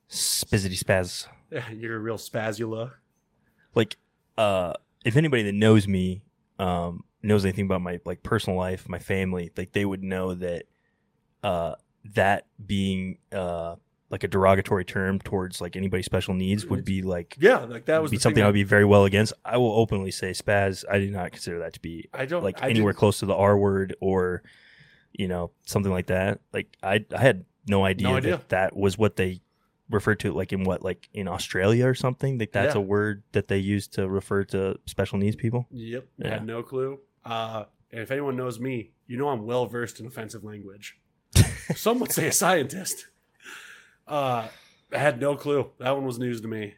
B: spizzity spaz.
A: Yeah, (laughs) you're a real spazula.
B: Like, uh, if anybody that knows me, um, knows anything about my like personal life, my family, like they would know that, uh, that being uh like a derogatory term towards like anybody special needs would be like
A: Yeah, like that would
B: be something
A: thing
B: I would be very well against. I will openly say spaz. I do not consider that to be
A: I don't
B: like
A: I
B: anywhere
A: didn't-
B: close to the R word or you know something like that. Like I I had no idea,
A: No idea.
B: that that was what they referred to like in what like in Australia or something. Like that's
A: Yeah.
B: a word that they use to refer to special needs people.
A: Yep,
B: Yeah.
A: had no clue. Uh, and if anyone knows me, you know I'm well versed in offensive language. (laughs) Some would say a scientist. Uh, I had no clue. That one was news to me.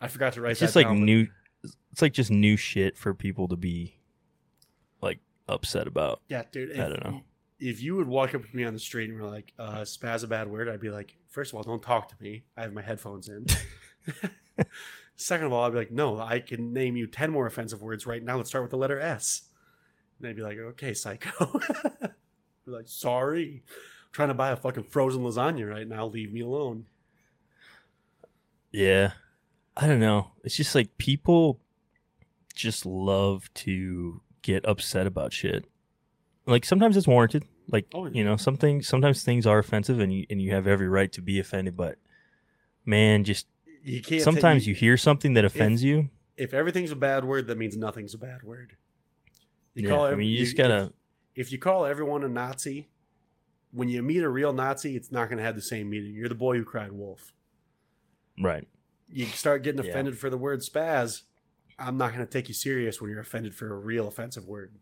A: I forgot to write
B: It's just like
A: down,
B: new. It's like just new shit for people to be like upset about.
A: Yeah, dude.
B: I don't know.
A: If you would walk up to me on the street and were like, uh, "Spaz a bad word," I'd be like, first of all, don't talk to me. I have my headphones in. (laughs) Second of all, I'd be like, no, I can name you ten more offensive words right now. Let's start with the letter S. And they'd be like, okay, psycho. (laughs) be like, sorry, I'm trying to buy a fucking frozen lasagna right now. Leave me alone.
B: Yeah. I don't know. It's just like people just love to get upset about shit. Like sometimes it's warranted. Like
A: Oh,
B: you know, something sometimes things are offensive and you and you have every right to be offended, but man, just
A: You can't.
B: sometimes you hear something that offends you.
A: if everything's a bad word, that means nothing's a bad word. You
B: Yeah, I mean, you just gotta
A: if you call everyone a Nazi, when you meet a real Nazi, it's not going to have the same meaning. You're the boy who cried wolf.
B: right.
A: You start getting
B: Yeah.
A: offended for the word spaz. I'm not going to take you serious when you're offended for a real offensive word.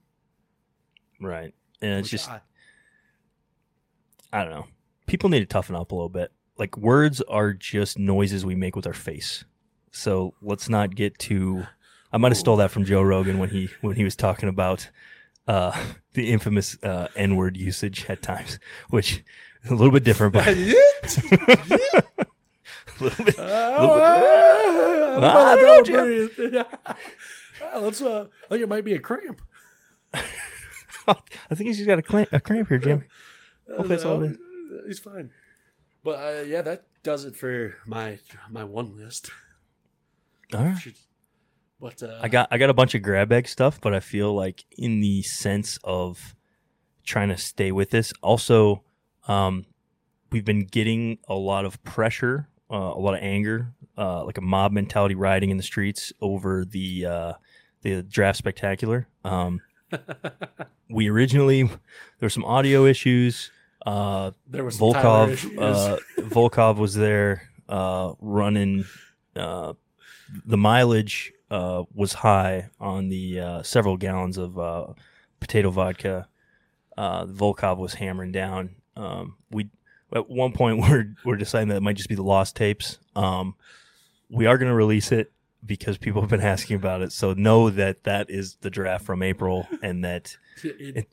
B: Right. And it's
A: Which
B: just
A: I-
B: I don't know. People need to toughen up a little bit. Like words are just noises we make with our face. So let's not get too. I might have stole that from Joe Rogan when he when he was talking about uh, (laughs) the infamous uh, N word usage at times, which is a little bit different, but (laughs) (laughs) a little bit.
A: I'm
B: I
A: about to
B: don't know.
A: Let's. Uh, I think it might be a cramp.
B: I think he's just got a clamp, a cramp here, Jim. Hopefully that's all it is.
A: Uh, He's fine. But uh, yeah, that does it for my my one list.
B: All right.
A: But uh,
B: I got I got a bunch of grab bag stuff, but I feel like in the sense of trying to stay with this, also, um, we've been getting a lot of pressure, uh, a lot of anger, uh, like a mob mentality riding in the streets over the uh, the draft spectacular. Um, we originally there were some audio issues. Uh,
A: there was some Tyler issues.
B: Volkov uh, Volkov was there uh, running. Uh, the mileage uh, was high on the uh, several gallons of uh, potato vodka. Uh, Volkov was hammering down. Um, we at one point (laughs) we're we're deciding that it might just be the lost tapes. Um, we are going to release it because people have been asking about it. So know that that is the draft from April, and that (laughs)
A: It-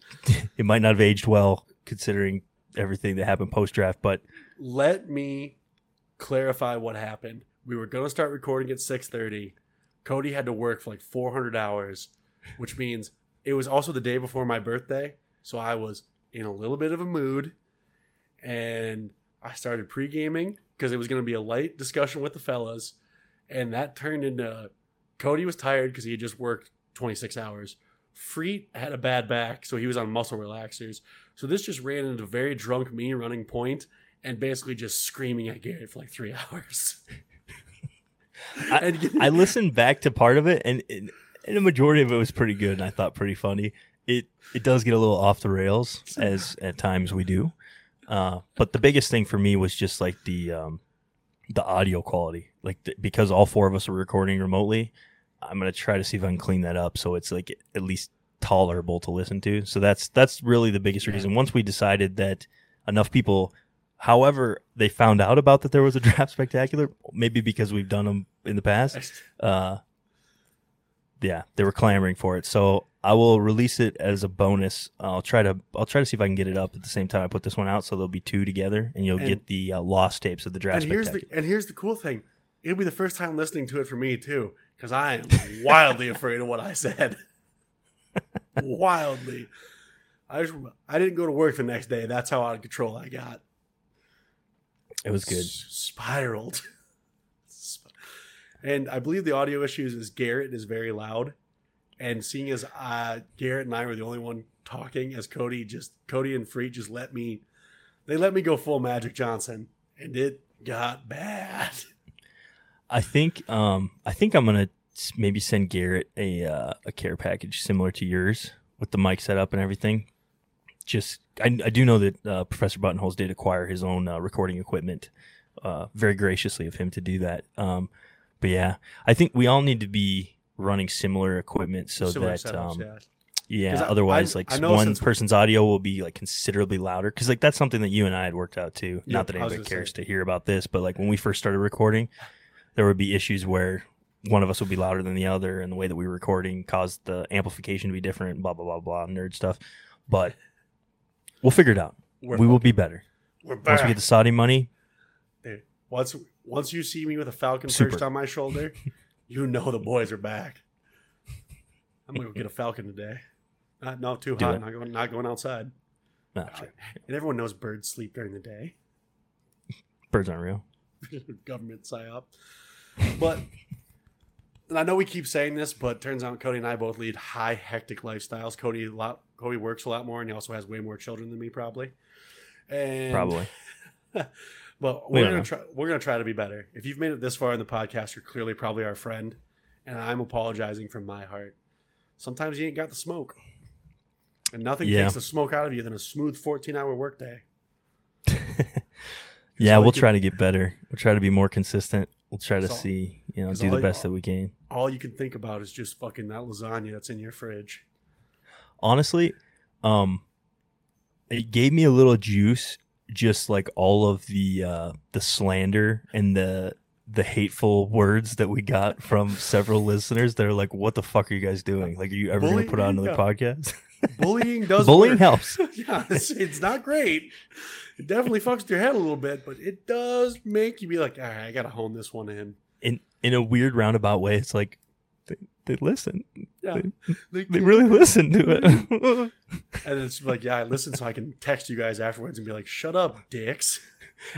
B: it might not have aged well considering everything that happened post draft. But
A: let me clarify what happened. We were going to start recording at 6:30. Cody had to work for like 400 hours, which means it was also the day before my birthday, so I was in a little bit of a mood and I started pre-gaming because it was going to be a light discussion with the fellas and that turned into Cody was tired because he had just worked 26 hours. Freet had a bad back, so he was on muscle relaxers. So this just ran into very drunk me running point and basically just screaming at Garrett for like three (laughs) hours.
B: I, I listened back to part of it, and, and and a majority of it was pretty good, and I thought pretty funny. It it does get a little off the rails, as at times we do. Uh, but the biggest thing for me was just like the um, the audio quality, like the, because all four of us are recording remotely. I'm gonna try to see if I can clean that up so it's like at least tolerable to listen to. So that's that's really the biggest
A: Yeah.
B: reason. Once we decided that enough people, however, they found out about that there was a (laughs) draft spectacular, maybe because we've done them in the past. Uh, yeah, they were clamoring for it. So I will release it as a bonus. I'll try to I'll try to see if I can get it up at the same time I put this one out, so there'll be two together, and you'll
A: And-
B: get the uh, lost tapes of the draft
A: and here's the and here's the cool thing. It'll be the first time listening to it for me too, because I am wildly (laughs) afraid of what I said. wildly. I just, I didn't go to work the next day. That's how out of control I got.
B: it was good.
A: S- spiraled. And I believe the audio issues is Garrett is very loud, and seeing as uh, Garrett and I were the only one talking, as Cody just Cody and Freet just let me, they let me go full Magic Johnson, and it got bad.
B: I think um I think I'm gonna maybe send Garrett a uh, a care package similar to yours with the mic setup and everything. Just I, I do know that uh, Professor Buttonholes did acquire his own uh, recording equipment, uh, very graciously of him to do that. Um, but yeah, I think we all need to be running similar equipment so
A: Similar
B: that
A: setups,
B: um,
A: yeah.
B: yeah.
A: 'Cause I-
B: Otherwise,
A: I-
B: like
A: I know
B: one
A: since-
B: person's audio will be like considerably louder because like that's something that you and I had worked out too.
A: Yeah,
B: Not that
A: I was
B: anybody
A: gonna
B: cares to hear about this, but like when we first started recording, there would be issues where one of us would be louder than the other, and the way that we were recording caused the amplification to be different. Blah blah blah blah nerd stuff, but we'll figure it out.
A: We're
B: we will be better
A: We're back.
B: once we get the Saudi money.
A: Dude, once once you see me with a falcon
B: Super.
A: perched on my shoulder, (laughs) you know the boys are back. I'm gonna go get a falcon today. Uh, not not too
B: Do
A: hot.
B: it.
A: Not going not going outside.
B: Nah, uh, sure.
A: And everyone knows birds sleep during the day. (laughs)
B: Birds aren't real. (laughs)
A: Government psyop. But and I know we keep saying this, but turns out Cody and I both lead high hectic lifestyles. Cody a lot Cody works a lot more and he also has way more children than me probably. And
B: Probably.
A: But
B: We
A: we're
B: don't
A: gonna try. We're gonna try to be better. If you've made it this far in the podcast, you're clearly probably our friend, and I'm apologizing from my heart. Sometimes you ain't got the smoke, and nothing
B: Yeah.
A: takes the smoke out of you than a smooth 14 hour workday. (laughs)
B: Yeah, we'll
A: you
B: try to get better. We'll try to be more consistent. We'll try to
A: all-
B: see, you know, do the
A: you-
B: best that we can.
A: All you can think about is just fucking that lasagna that's in your fridge.
B: honestly, um, it gave me a little juice, just like all of the uh, the slander and the the hateful words that we got from several listeners. They're like, "What the fuck are you guys doing? Like, are you ever going to put on another
A: Yeah.
B: podcast?" (laughs)
A: Bullying does
B: Bullying
A: work.
B: helps. (laughs)
A: yeah, it's, it's not great. It definitely fucks with your head a little bit, but it does make you be like, all right, I gotta hone this one in.
B: In in a weird roundabout way, it's like they, they listen.
A: Yeah,
B: They, they really listen to (laughs) it.
A: And it's like, yeah, I listen so I can text you guys afterwards and be like, shut up, dicks.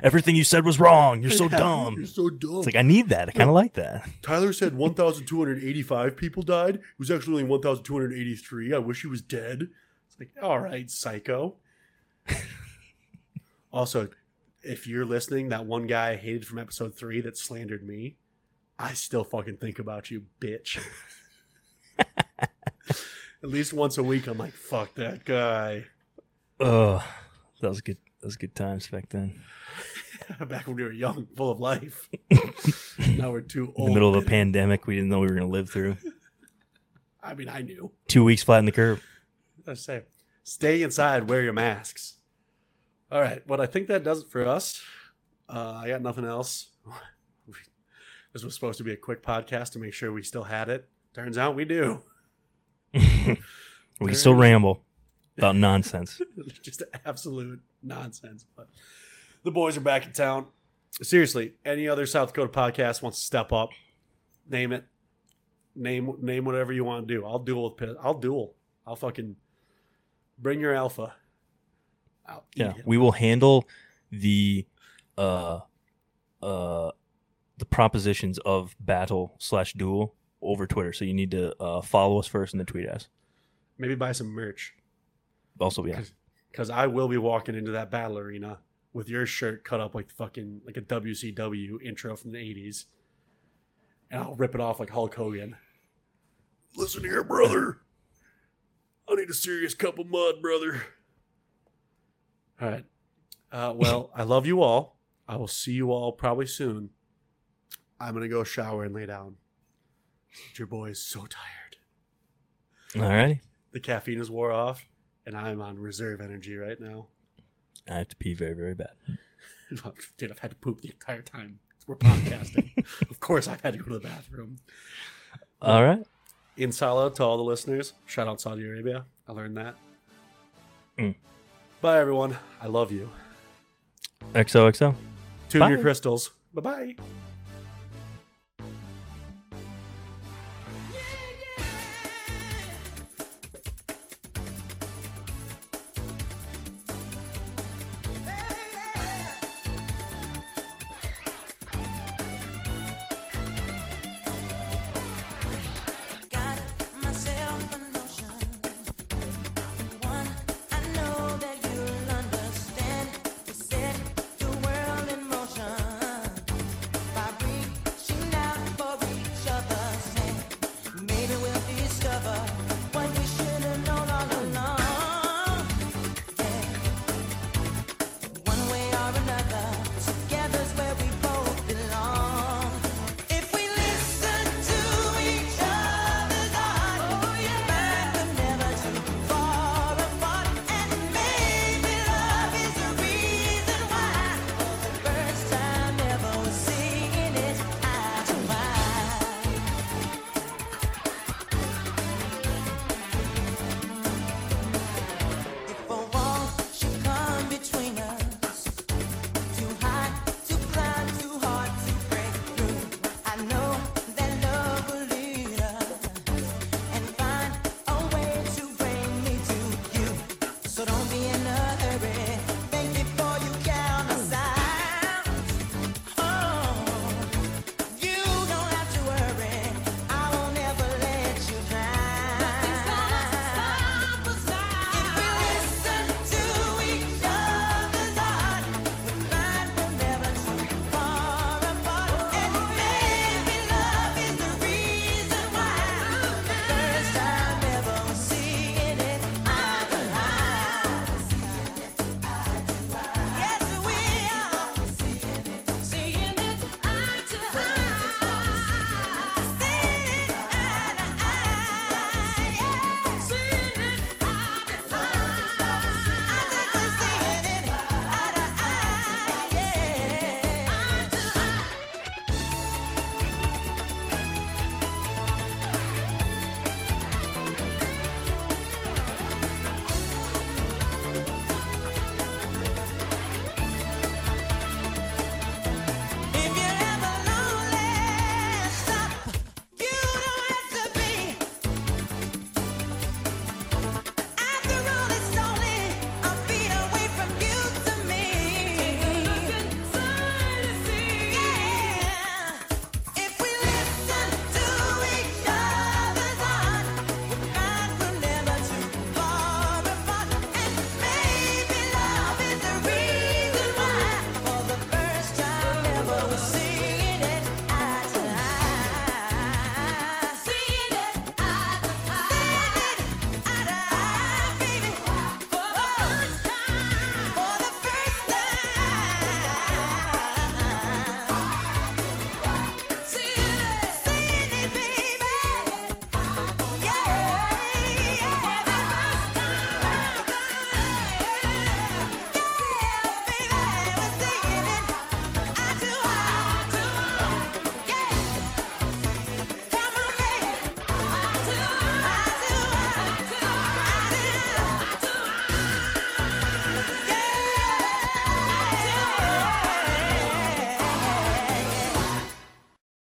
B: Everything you said was wrong. You're so (laughs)
A: Yeah,
B: dumb.
A: You're so dumb.
B: It's like I need that. I kind of like that.
A: Tyler said 1,285 people died. It was actually only 1,283. I wish he was dead. It's like, all right, psycho. (laughs) also, if you're listening, that one guy I hated from episode three that slandered me, I still fucking think about you, bitch. (laughs) At least once a week, I'm like, fuck that guy.
B: Oh, that was good. That was good times back then. (laughs)
A: Back when we were young, full of life. (laughs) now we're too old.
B: In the middle of a pandemic, we didn't know we were going to live through.
A: I mean, I knew.
B: Two weeks flat in the curve.
A: I say, stay inside, wear your masks. All right, well, I think that does it for us. Uh, I got nothing else. (laughs) This was supposed to be a quick podcast to make sure we still had it. Turns out we do. (laughs)
B: we can still ramble about nonsense. (laughs)
A: Just absolute nonsense. But the boys are back in town. Seriously, any other South Dakota podcast wants to step up, name it. Name name whatever you want to do. I'll duel with Pitt. I'll duel. I'll fucking bring your alpha. I'll
B: Yeah, we will handle the uh uh the propositions of battle slash duel over Twitter. So you need to uh, follow us first and then tweet us.
A: Maybe buy some merch
B: Also, yeah.
A: because I will be walking into that battle arena with your shirt cut up like fucking like a WCW intro from the '80s, and I'll rip it off like Hulk Hogan. Listen here, brother. I need a serious cup of mud, brother. All right. Uh, well, I love you all. I will see you all probably soon. I'm gonna go shower and lay down. Your boy is so tired.
B: All righty.
A: The caffeine is wore off, and I'm on reserve energy right now.
B: I have to pee very, very bad. (laughs)
A: Dude, I've had to poop the entire time. We're podcasting. (laughs) of course, I've had to go to the bathroom.
B: All right.
A: Inshallah, to all the listeners, shout out Saudi Arabia. I learned that.
B: Mm.
A: Bye, everyone. I love you.
B: XOXO.
A: Tune
B: Bye.
A: your crystals. Bye bye.